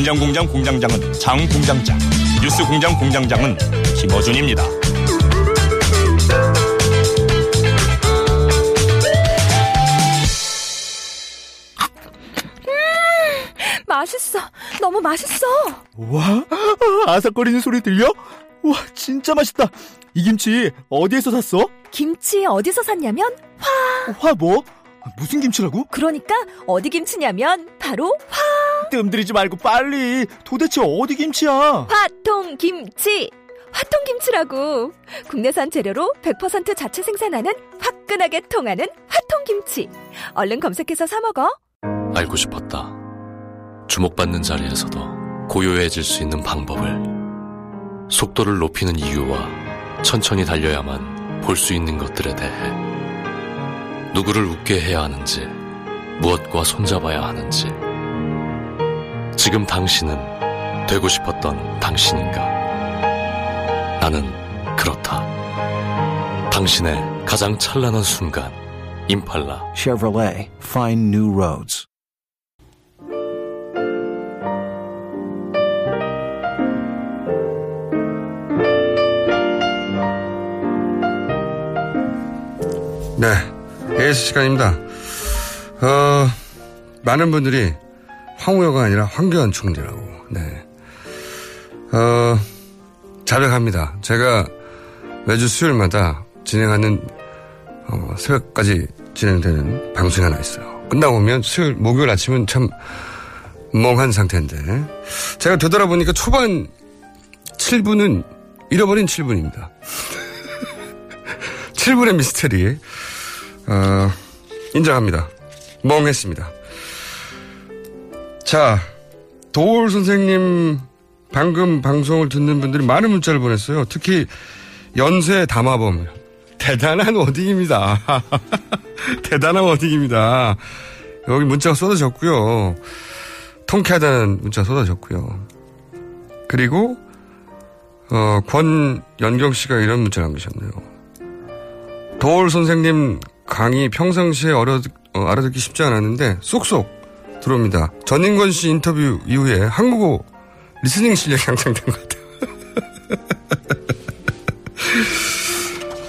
Speaker 13: 간장공장 공장장은 장 공장장, 뉴스 공장 공장장은 김어준입니다.
Speaker 14: 맛있어. 너무 맛있어.
Speaker 15: 와, 아삭거리는 소리 들려? 와, 진짜 맛있다. 이 김치 어디에서 샀어?
Speaker 14: 김치 어디서 샀냐면 화.
Speaker 15: 화 뭐? 무슨 김치라고?
Speaker 14: 그러니까 어디 김치냐면 바로 화.
Speaker 15: 뜸들이지 말고 빨리. 도대체 어디 김치야?
Speaker 14: 화통 김치. 화통 김치라고. 국내산 재료로 100% 자체 생산하는 화끈하게 통하는 화통 김치. 얼른 검색해서 사 먹어.
Speaker 16: 알고 싶었다. 주목받는 자리에서도 고요해질 수 있는 방법을 속도를 높이는 이유와 천천히 달려야만 볼 수 있는 것들에 대해 누구를 웃게 해야 하는지 무엇과 손잡아야 하는지. 지금 당신은 되고 싶었던 당신인가? 나는 그렇다. 당신의 가장 찬란한 순간 임팔라.
Speaker 17: Chevrolet Find New Roads.
Speaker 2: 네. AS 시간입니다. 어, 많은 분들이 황우여가 아니라 황교안 총리라고, 네. 어, 자백합니다. 제가 매주 수요일마다 진행하는, 어, 새벽까지 진행되는 방송이 하나 있어요. 끝나고 오면 수요일, 목요일 아침은 참 멍한 상태인데. 제가 되돌아보니까 초반 7분은 잃어버린 7분입니다. 7분의 미스테리. 어, 인정합니다. 멍했습니다. 자, 도올 선생님 방금 방송을 듣는 분들이 많은 문자를 보냈어요. 특히 연쇄 담화범. 대단한 워딩입니다. 대단한 워딩입니다. 여기 문자가 쏟아졌고요. 통쾌하다는 문자 쏟아졌고요. 그리고 어, 권연경 씨가 이런 문자 남기셨네요. 도올 선생님 강의 평상시에 어려, 어, 알아듣기 쉽지 않았는데 쏙쏙 들어옵니다. 전인권 씨 인터뷰 이후에 한국어 리스닝 실력이 향상된 것 같아요.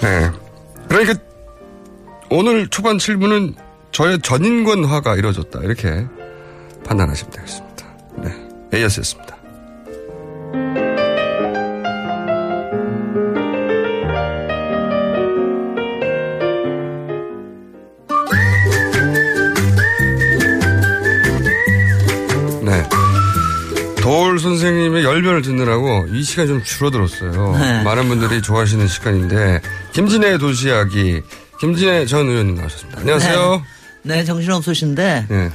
Speaker 2: 네. 그러니까 오늘 초반 7분은 저의 전인권화가 이루어졌다. 이렇게 판단하시면 되겠습니다. 네. AS였습니다. 도울 선생님의 열변을 듣느라고 이 시간이 좀 줄어들었어요.
Speaker 18: 네.
Speaker 2: 많은 분들이 좋아하시는 시간인데 김진애 도시 이야기 김진애 전 의원님 나오셨습니다. 안녕하세요.
Speaker 18: 네, 네, 정신없으신데
Speaker 2: 네.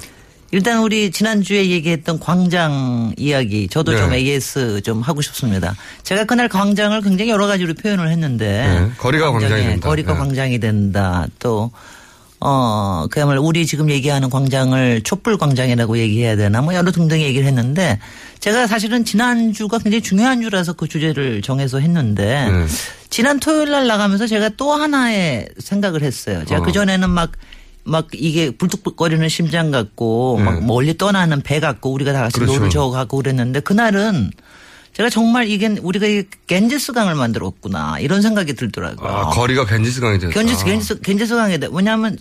Speaker 18: 일단 우리 지난주에 얘기했던 광장 이야기 저도
Speaker 2: 네.
Speaker 18: 좀 AS 좀 하고 싶습니다. 제가 그날 광장을 굉장히 여러 가지로 표현을 했는데
Speaker 2: 네, 거리가 광장이 된다.
Speaker 18: 거리가
Speaker 2: 네.
Speaker 18: 광장이 된다. 또 어, 그야말로 우리 지금 얘기하는 광장을 촛불 광장이라고 얘기해야 되나 뭐 여러 등등 얘기를 했는데 제가 사실은 지난주가 굉장히 중요한 주라서 그 주제를 정해서 했는데
Speaker 2: 네.
Speaker 18: 지난 토요일 날 나가면서 제가 또 하나의 생각을 했어요. 제가
Speaker 2: 어.
Speaker 18: 그전에는 막 막 이게 불뚝불거리는 심장 같고 막 멀리 떠나는 배 같고 우리가 다 같이
Speaker 2: 네. 그렇죠.
Speaker 18: 노를 저어가고 그랬는데 그날은 제가 정말 이게 우리가 이 겐지스강을 만들었구나 이런 생각이 들더라고요.
Speaker 2: 아, 거리가 겐지스강이 됐다.
Speaker 18: 겐지스 겐지스 겐지스강에 대 왜냐하면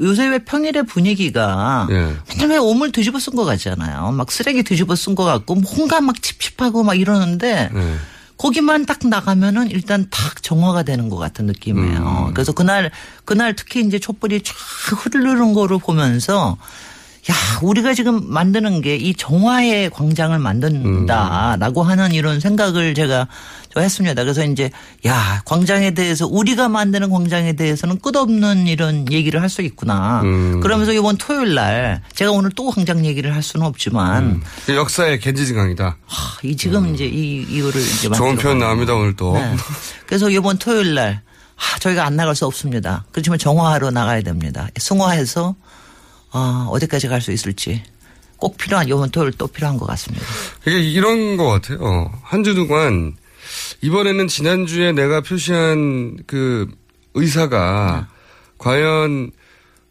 Speaker 18: 요새 왜 평일의 분위기가
Speaker 2: 예.
Speaker 18: 맨날 왜 오물 뒤집어 쓴 것 같잖아요. 막 쓰레기 뒤집어 쓴 것 같고 뭔가 막 찝찝하고 막 이러는데
Speaker 2: 네.
Speaker 18: 거기만 딱 나가면은 일단 탁 정화가 되는 것 같은 느낌이에요.
Speaker 2: 음.
Speaker 18: 그래서 그날 그날 특히 이제 촛불이 쫙 흐르는 거를 보면서 야, 우리가 지금 만드는 게 이 정화의 광장을 만든다라고 하는 이런 생각을 제가 저 했습니다. 그래서 이제 야, 광장에 대해서 우리가 만드는 광장에 대해서는 끝없는 이런 얘기를 할 수 있구나.
Speaker 2: 음.
Speaker 18: 그러면서 이번 토요일 날 제가 오늘 또 광장 얘기를 할 수는 없지만
Speaker 2: 그 역사의 겐지진강이다.
Speaker 18: 이 지금 이제 이 이거를 이제
Speaker 2: 음. 좋은 표현 나옵니다 오늘 또.
Speaker 18: 네. 그래서 이번 토요일 날 아, 저희가 안 나갈 수 없습니다. 그렇지만 정화하러 나가야 됩니다. 승화해서 어, 어디까지 갈 수 있을지 꼭 필요한 이번 토요일 또 필요한 것 같습니다.
Speaker 2: 이게 이런 것 같아요. 한 주 동안 이번에는 지난주에 내가 표시한 그 의사가 과연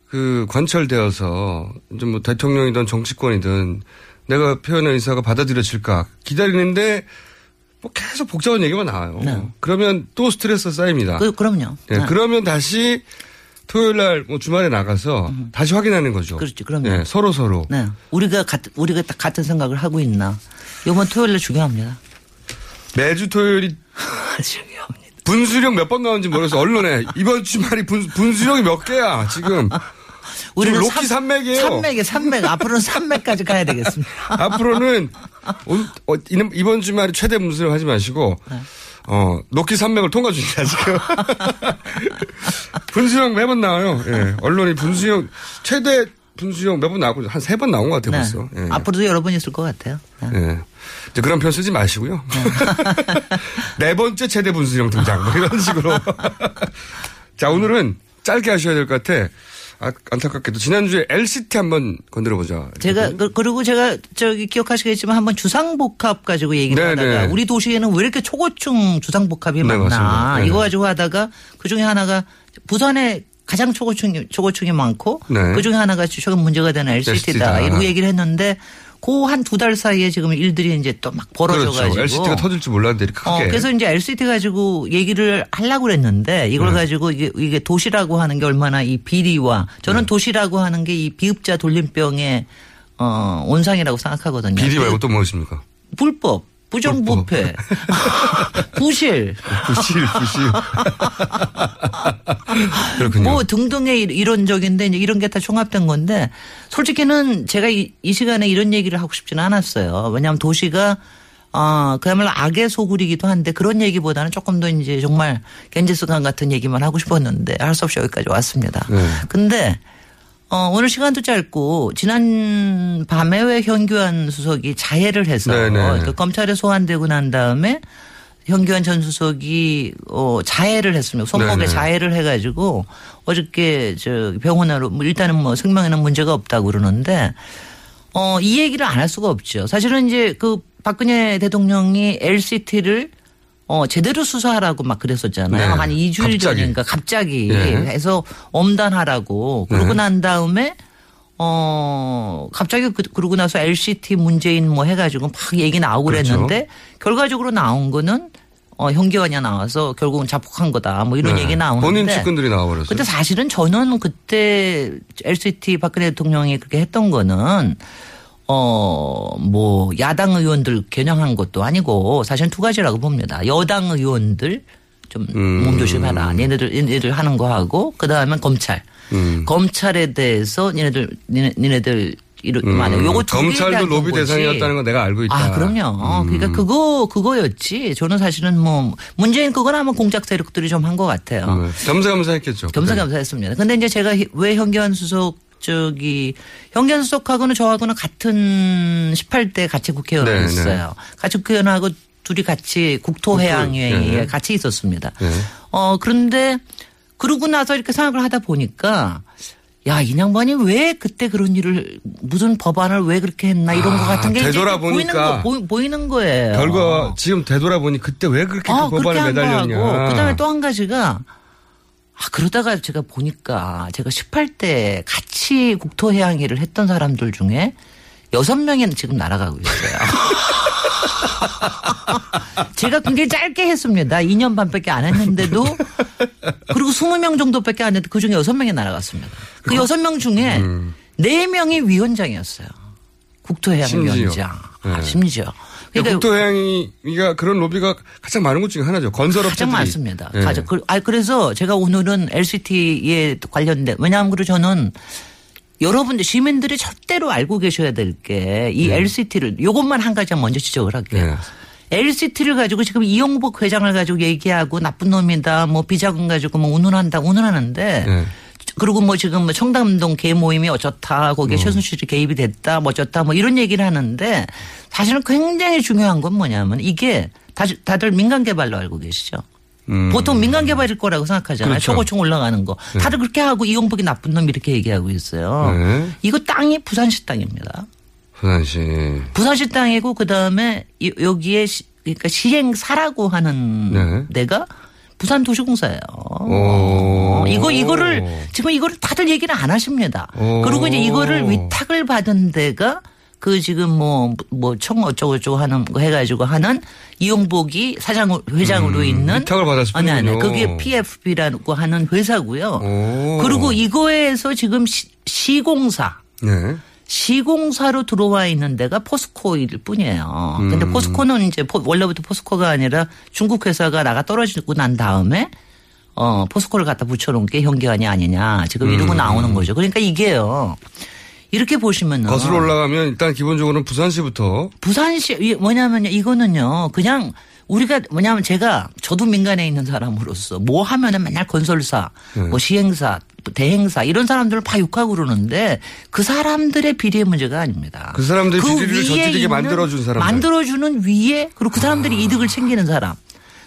Speaker 2: 그 관철되어서 이제 뭐 대통령이든 정치권이든 내가 표현한 의사가 받아들여질까 기다리는데 뭐 계속 복잡한 얘기만 나와요. 그러면 또 스트레스 쌓입니다.
Speaker 18: 그, 그럼요.
Speaker 2: 네,
Speaker 18: 네.
Speaker 2: 그러면 다시 토요일 날 뭐 주말에 나가서 다시 확인하는 거죠.
Speaker 18: 그렇죠. 그럼요.
Speaker 2: 네, 서로 서로.
Speaker 18: 네. 우리가 같, 우리가 딱 같은 생각을 하고 있나. 이번 토요일 날 중요합니다.
Speaker 2: 매주 토요일이 분수령 몇 번 나오는지 모르겠어. 언론에 이번 주말이 분, 분수령이 몇 개야 지금.
Speaker 18: 우리는
Speaker 2: 지금 로키
Speaker 18: 삼-
Speaker 2: 산맥이에요.
Speaker 18: 산맥에 산맥 앞으로는 산맥까지 가야 되겠습니다.
Speaker 2: 앞으로는 온- 어, 이번 주말에 최대 분수령 하지 마시고
Speaker 18: 네.
Speaker 2: 어 로키 산맥을 통과 중이야 지금. 분수령 매번 나와요. 예. 언론이 분수령 최대 분수령 몇번 나오고 한 세 번 나온 것 같아요
Speaker 18: 네.
Speaker 2: 벌써. 예.
Speaker 18: 앞으로도 여러 번 있을 것 같아요. 네.
Speaker 2: 예. 이제 그런 표현 쓰지 마시고요. 네 번째 최대 분수령 등장. 뭐 이런 식으로. 자, 오늘은 짧게 하셔야 될 것 같아. 아, 안타깝게도 지난주에 LCT 한번 건드려보자.
Speaker 18: 제가 그, 그리고 제가 저기 기억하시겠지만 한번 주상복합 가지고 얘기를
Speaker 2: 네,
Speaker 18: 하다가
Speaker 2: 네.
Speaker 18: 우리 도시에는 왜 이렇게 초고층 주상복합이
Speaker 2: 네,
Speaker 18: 많나
Speaker 2: 맞습니다. 네.
Speaker 18: 이거 가지고 하다가 그 중에 하나가 부산에 가장 초고층 초고층이 많고
Speaker 2: 네.
Speaker 18: 그 중에 하나가 최근 문제가 되는 LCT다
Speaker 2: LCT 다.
Speaker 18: 이러고 얘기를 했는데 그 한 두 달 사이에 지금 일들이 이제 또 막 벌어져가지고
Speaker 2: 그렇죠. LCT가 터질 줄 몰랐는데 이렇게
Speaker 18: 어,
Speaker 2: 크게.
Speaker 18: 그래서 이제 LCT 가지고 얘기를 하려고 그랬는데 이걸
Speaker 2: 네.
Speaker 18: 가지고 이게, 이게 도시라고 하는 게 얼마나 이 비리와 저는
Speaker 2: 네.
Speaker 18: 도시라고 하는 게 이 비읍자 돌림병의 어, 온상이라고 생각하거든요.
Speaker 2: 비리 말고 그또 무엇입니까?
Speaker 18: 불법, 부정부패, 부실,
Speaker 2: 부실, 부실. 그렇군요.
Speaker 18: 뭐 등등의 이- 이론적인데 이런 게 다 종합된 건데 솔직히는 제가 이, 이 시간에 이런 얘기를 하고 싶지는 않았어요. 왜냐하면 도시가 어, 그야말로 악의 소굴이기도 한데 그런 얘기보다는 조금 더 이제 정말 겐지스강 같은 얘기만 하고 싶었는데 할 수 없이 여기까지 왔습니다.
Speaker 2: 네.
Speaker 18: 근데 어, 오늘 시간도 짧고 지난 밤에 왜 현규환 수석이 자해를 해서
Speaker 2: 네네.
Speaker 18: 그 검찰에 소환되고 난 다음에 현규환 전 수석이 어, 자해를 했습니다. 손목에
Speaker 2: 네네.
Speaker 18: 자해를 해가지고 어저께 저 병원으로 뭐 일단은 뭐 생명에는 문제가 없다고 그러는데 어, 이 얘기를 안 할 수가 없죠. 사실은 이제 그 박근혜 대통령이 LCT를 어, 제대로 수사하라고 막 그랬었잖아요.
Speaker 2: 네.
Speaker 18: 한 2주일
Speaker 2: 갑자기.
Speaker 18: 전인가 갑자기
Speaker 2: 예.
Speaker 18: 해서 엄단하라고 그러고
Speaker 2: 네.
Speaker 18: 난 다음에 어, 갑자기 그, 그러고 나서 LCT 문재인 뭐 해가지고 막 얘기 나오고
Speaker 2: 그렇죠.
Speaker 18: 그랬는데 결과적으로 나온 거는 어, 현기환이 나와서 결국은 자폭한 거다 뭐 이런
Speaker 2: 네.
Speaker 18: 얘기 나오는데
Speaker 2: 본인 측근들이 나와버렸어요.
Speaker 18: 근데 사실은 저는 그때 LCT 박근혜 대통령이 그렇게 했던 거는 어, 뭐, 야당 의원들 겨냥한 것도 아니고 사실은 두 가지라고 봅니다. 여당 의원들 좀
Speaker 2: 음.
Speaker 18: 몸조심해라. 얘네들, 얘네들 하는 거 하고, 그 다음에 검찰.
Speaker 2: 음.
Speaker 18: 검찰에 대해서 니네들, 니네, 니네들 이렇게
Speaker 2: 음.
Speaker 18: 요거
Speaker 2: 검찰도 로비
Speaker 18: 거지.
Speaker 2: 대상이었다는 건 내가 알고 있다.
Speaker 18: 아, 그럼요.
Speaker 2: 음.
Speaker 18: 그러니까 그거, 그거였지. 저는 사실은 뭐, 문재인 그건 아마 공작 세력들이 좀 한 것 같아요.
Speaker 2: 음, 겸사겸사 했겠죠.
Speaker 18: 겸사겸사했습니다. 근데 이제 제가 히- 왜 현기환 수석 저기 현기환 수석하고는 저하고는 같은 18대 같이
Speaker 2: 네,
Speaker 18: 국회의원이었어요. 같이 국회의원하고 둘이 같이 국토해양회의에
Speaker 2: 네.
Speaker 18: 같이 있었습니다.
Speaker 2: 네.
Speaker 18: 어 그런데 그러고 나서 이렇게 생각을 하다 보니까 야, 이 양반이 왜 그때 그런 일을 무슨 법안을 왜 그렇게 했나 이런
Speaker 2: 아,
Speaker 18: 거 같은 게
Speaker 2: 되돌아보니까
Speaker 18: 보이는 거 보이, 보이 는 거예요.
Speaker 2: 결과 지금 되돌아보니 그때 왜 그렇게
Speaker 18: 어,
Speaker 2: 그 법안에 매달렸냐.
Speaker 18: 그다음에 또 한 가지가 아, 그러다가 제가 보니까 제가 18대 같이 국토해양회를 했던 사람들 중에 여섯 명이 지금 날아가고 있어요. 제가 굉장히 짧게 했습니다. 2년 반밖에 안 했는데도 그리고 20명 정도밖에 안 했는데 그 중에 여섯 명이 날아갔습니다. 그 여섯 명 중에
Speaker 2: 음.
Speaker 18: 네 명이 위원장이었어요. 국토해양위원장.
Speaker 2: 심지어.
Speaker 18: 아,
Speaker 2: 네.
Speaker 18: 심지어. 그러니까
Speaker 2: 국토해양위가 그런 로비가 가장 많은 것 중에 하나죠. 건설업체들이.
Speaker 18: 가장 많습니다.
Speaker 2: 예.
Speaker 18: 가장. 그, 아, 그래서 제가 오늘은 LCT에 관련된 왜냐하면 그리고 저는 여러분들 시민들이 절대로 알고 계셔야 될 게이
Speaker 2: 네.
Speaker 18: LCT를 요것만 한 가지 먼저 지적을 할게요. LCT를 가지고 지금 이용복 회장을 가지고 얘기하고 나쁜 놈이다 뭐 비자금 가지고 뭐 운운한다 운운하는데
Speaker 2: 네.
Speaker 18: 그리고 뭐 지금 뭐 청담동 개 모임이 어쩌다 거기에 최순실이 개입이 됐다 뭐 어쩌다 뭐 이런 얘기를 하는데 사실은 굉장히 중요한 건 뭐냐면 이게 다들, 다들 민간 개발로 알고 계시죠.
Speaker 2: 음.
Speaker 18: 보통 민간 개발일 거라고 생각하잖아요.
Speaker 2: 그렇죠.
Speaker 18: 초고총 올라가는 거.
Speaker 2: 네.
Speaker 18: 다들 그렇게 하고 이용복이 나쁜 놈 이렇게 얘기하고 있어요.
Speaker 2: 네.
Speaker 18: 이거 땅이 부산시 땅입니다.
Speaker 2: 부산시.
Speaker 18: 부산시 땅이고 그다음에 이- 여기에 시, 그러니까 시행사라고 하는
Speaker 2: 네.
Speaker 18: 데가 부산 도시공사예요.
Speaker 2: 오.
Speaker 18: 이거 이거를 지금 이거를 다들 얘기를 안 하십니다.
Speaker 2: 오.
Speaker 18: 그리고 이제 이거를 위탁을 받은 데가 그 지금 뭐 뭐 청 어쩌고 저쩌고 하는 거 해가지고 하는 이용복이 사장 회장으로 있는
Speaker 2: 음, 위탁을 받았을
Speaker 18: 아니 아니. 그게 PFB라고 하는 회사고요.
Speaker 2: 오.
Speaker 18: 그리고 이거에서 지금 시, 시공사
Speaker 2: 네.
Speaker 18: 시공사로 들어와 있는 데가 포스코일 뿐이에요. 근데
Speaker 2: 음.
Speaker 18: 포스코는 이제 포- 원래부터 포스코가 아니라 중국 회사가 나가 떨어지고 난 다음에 어 포스코를 갖다 붙여놓은 게 현기관이 아니냐 지금 이러고
Speaker 2: 음.
Speaker 18: 나오는 거죠. 그러니까 이게요. 이렇게 보시면은
Speaker 2: 거슬러 올라가면 일단 기본적으로는 부산시부터
Speaker 18: 부산시 이- 뭐냐면요 이거는요 그냥 우리가 뭐냐면 제가 저도 민간에 있는 사람으로서 뭐 하면은 맨날 건설사
Speaker 2: 네.
Speaker 18: 뭐 시행사 또 대행사 이런 사람들을 다 욕하고 그러는데 그 사람들의 비리의 문제가 아닙니다.
Speaker 2: 그 사람들이 비리를
Speaker 18: 위에
Speaker 2: 저지르게 만들어준 사람들.
Speaker 18: 만들어주는 위에 그리고 그 사람들이 이득을 챙기는 사람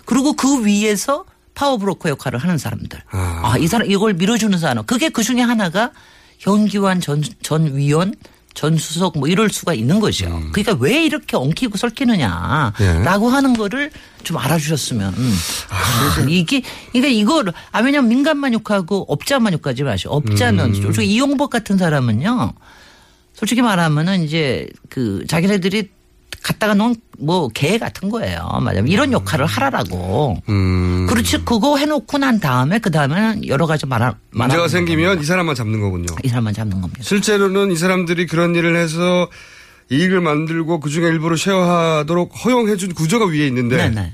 Speaker 18: 그리고 그 위에서 파워브로커 역할을 하는 사람들. 아, 이 사람 이걸 밀어주는 사람. 그게 그 중에 하나가 현기환 전, 전 위원 전 수석 뭐 이럴 수가 있는 거죠.
Speaker 2: 음.
Speaker 18: 그러니까 왜 이렇게 엉키고 설키느냐라고 하는 거를 좀 알아주셨으면. 음. 아, 이게 그러니까 이걸 아 왜냐면 민간만 욕하고 업자만 욕하지 마시오. 업자는
Speaker 2: 음.
Speaker 18: 솔직히 이용복 같은 사람은요. 솔직히 말하면은 이제 그 자기네들이 갖다가 놓은 뭐 개 같은 거예요. 맞아요. 이런 역할을 하라라고.
Speaker 2: 음.
Speaker 18: 그렇지 그거 해놓고 난 다음에 그 다음에는 여러 가지 말하
Speaker 2: 문제가 생기면 이 사람만 잡는 거군요.
Speaker 18: 이 사람만 잡는 겁니다.
Speaker 2: 실제로는 이 사람들이 그런 일을 해서 이익을 만들고 그 중에 일부를 쉐어하도록 허용해준 구조가 위에 있는데.
Speaker 18: 네네.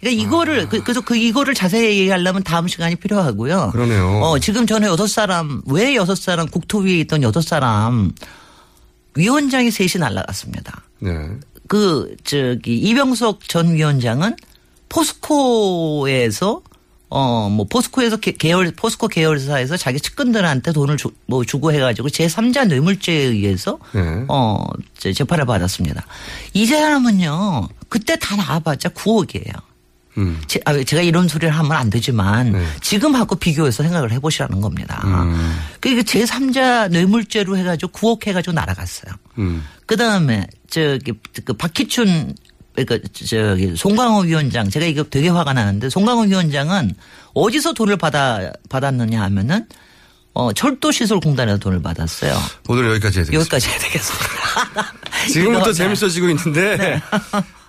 Speaker 18: 그러니까 이거를 그- 그래서 그 이거를 자세히 얘기하려면 다음 시간이 필요하고요.
Speaker 2: 그러네요.
Speaker 18: 어 지금 전에 여섯 사람 왜 여섯 사람 국토위에 있던 여섯 사람 위원장이 셋이 날라갔습니다.
Speaker 2: 네.
Speaker 18: 그 저기 이병석 전 위원장은 포스코에서 어 뭐 포스코에서 계- 계열 포스코 계열사에서 자기 측근들한테 돈을 주, 뭐 주고 해가지고 제 3자 뇌물죄에 의해서
Speaker 2: 네.
Speaker 18: 어 저- 재판을 받았습니다. 이 사람은요 그때 다 나와봤자 9억이에요.
Speaker 2: 음.
Speaker 18: 제, 아, 제가 이런 소리를 하면 안 되지만 지금하고 비교해서 생각을 해보시라는 겁니다.
Speaker 2: 음.
Speaker 18: 그러니까 제 3자 뇌물죄로 해가지고 9억 해가지고 날아갔어요.
Speaker 2: 음.
Speaker 18: 그 다음에 저기 그 박희춘 그러니까 저기 송강호 위원장 제가 이거 되게 화가 나는데 송강호 위원장은 어디서 돈을 받아 받았느냐 하면은 어 철도시설공단에서 돈을 받았어요.
Speaker 2: 오늘 여기까지 해야 되겠습니다.
Speaker 18: 여기까지 해야 되겠습니다.
Speaker 2: 지금부터 재밌어지고 있는데.
Speaker 18: 네.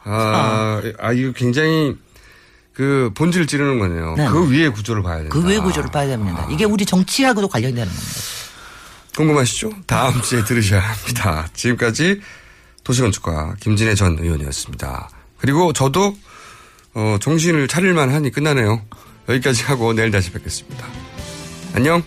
Speaker 2: 아, 아, 이거 굉장히 그 본질을 찌르는 거네요.
Speaker 18: 네.
Speaker 2: 그 위에 구조를 봐야 된다.
Speaker 18: 그외 구조를 봐야 됩니다. 이게 우리 정치하고도 관련되는 겁니다.
Speaker 2: 궁금하시죠? 다음 주에 들으셔야 합니다. 지금까지 도시건축가 김진애 전 의원이었습니다. 그리고 저도 어, 정신을 차릴만 하니 끝나네요. 여기까지 하고 내일 다시 뵙겠습니다. 안녕.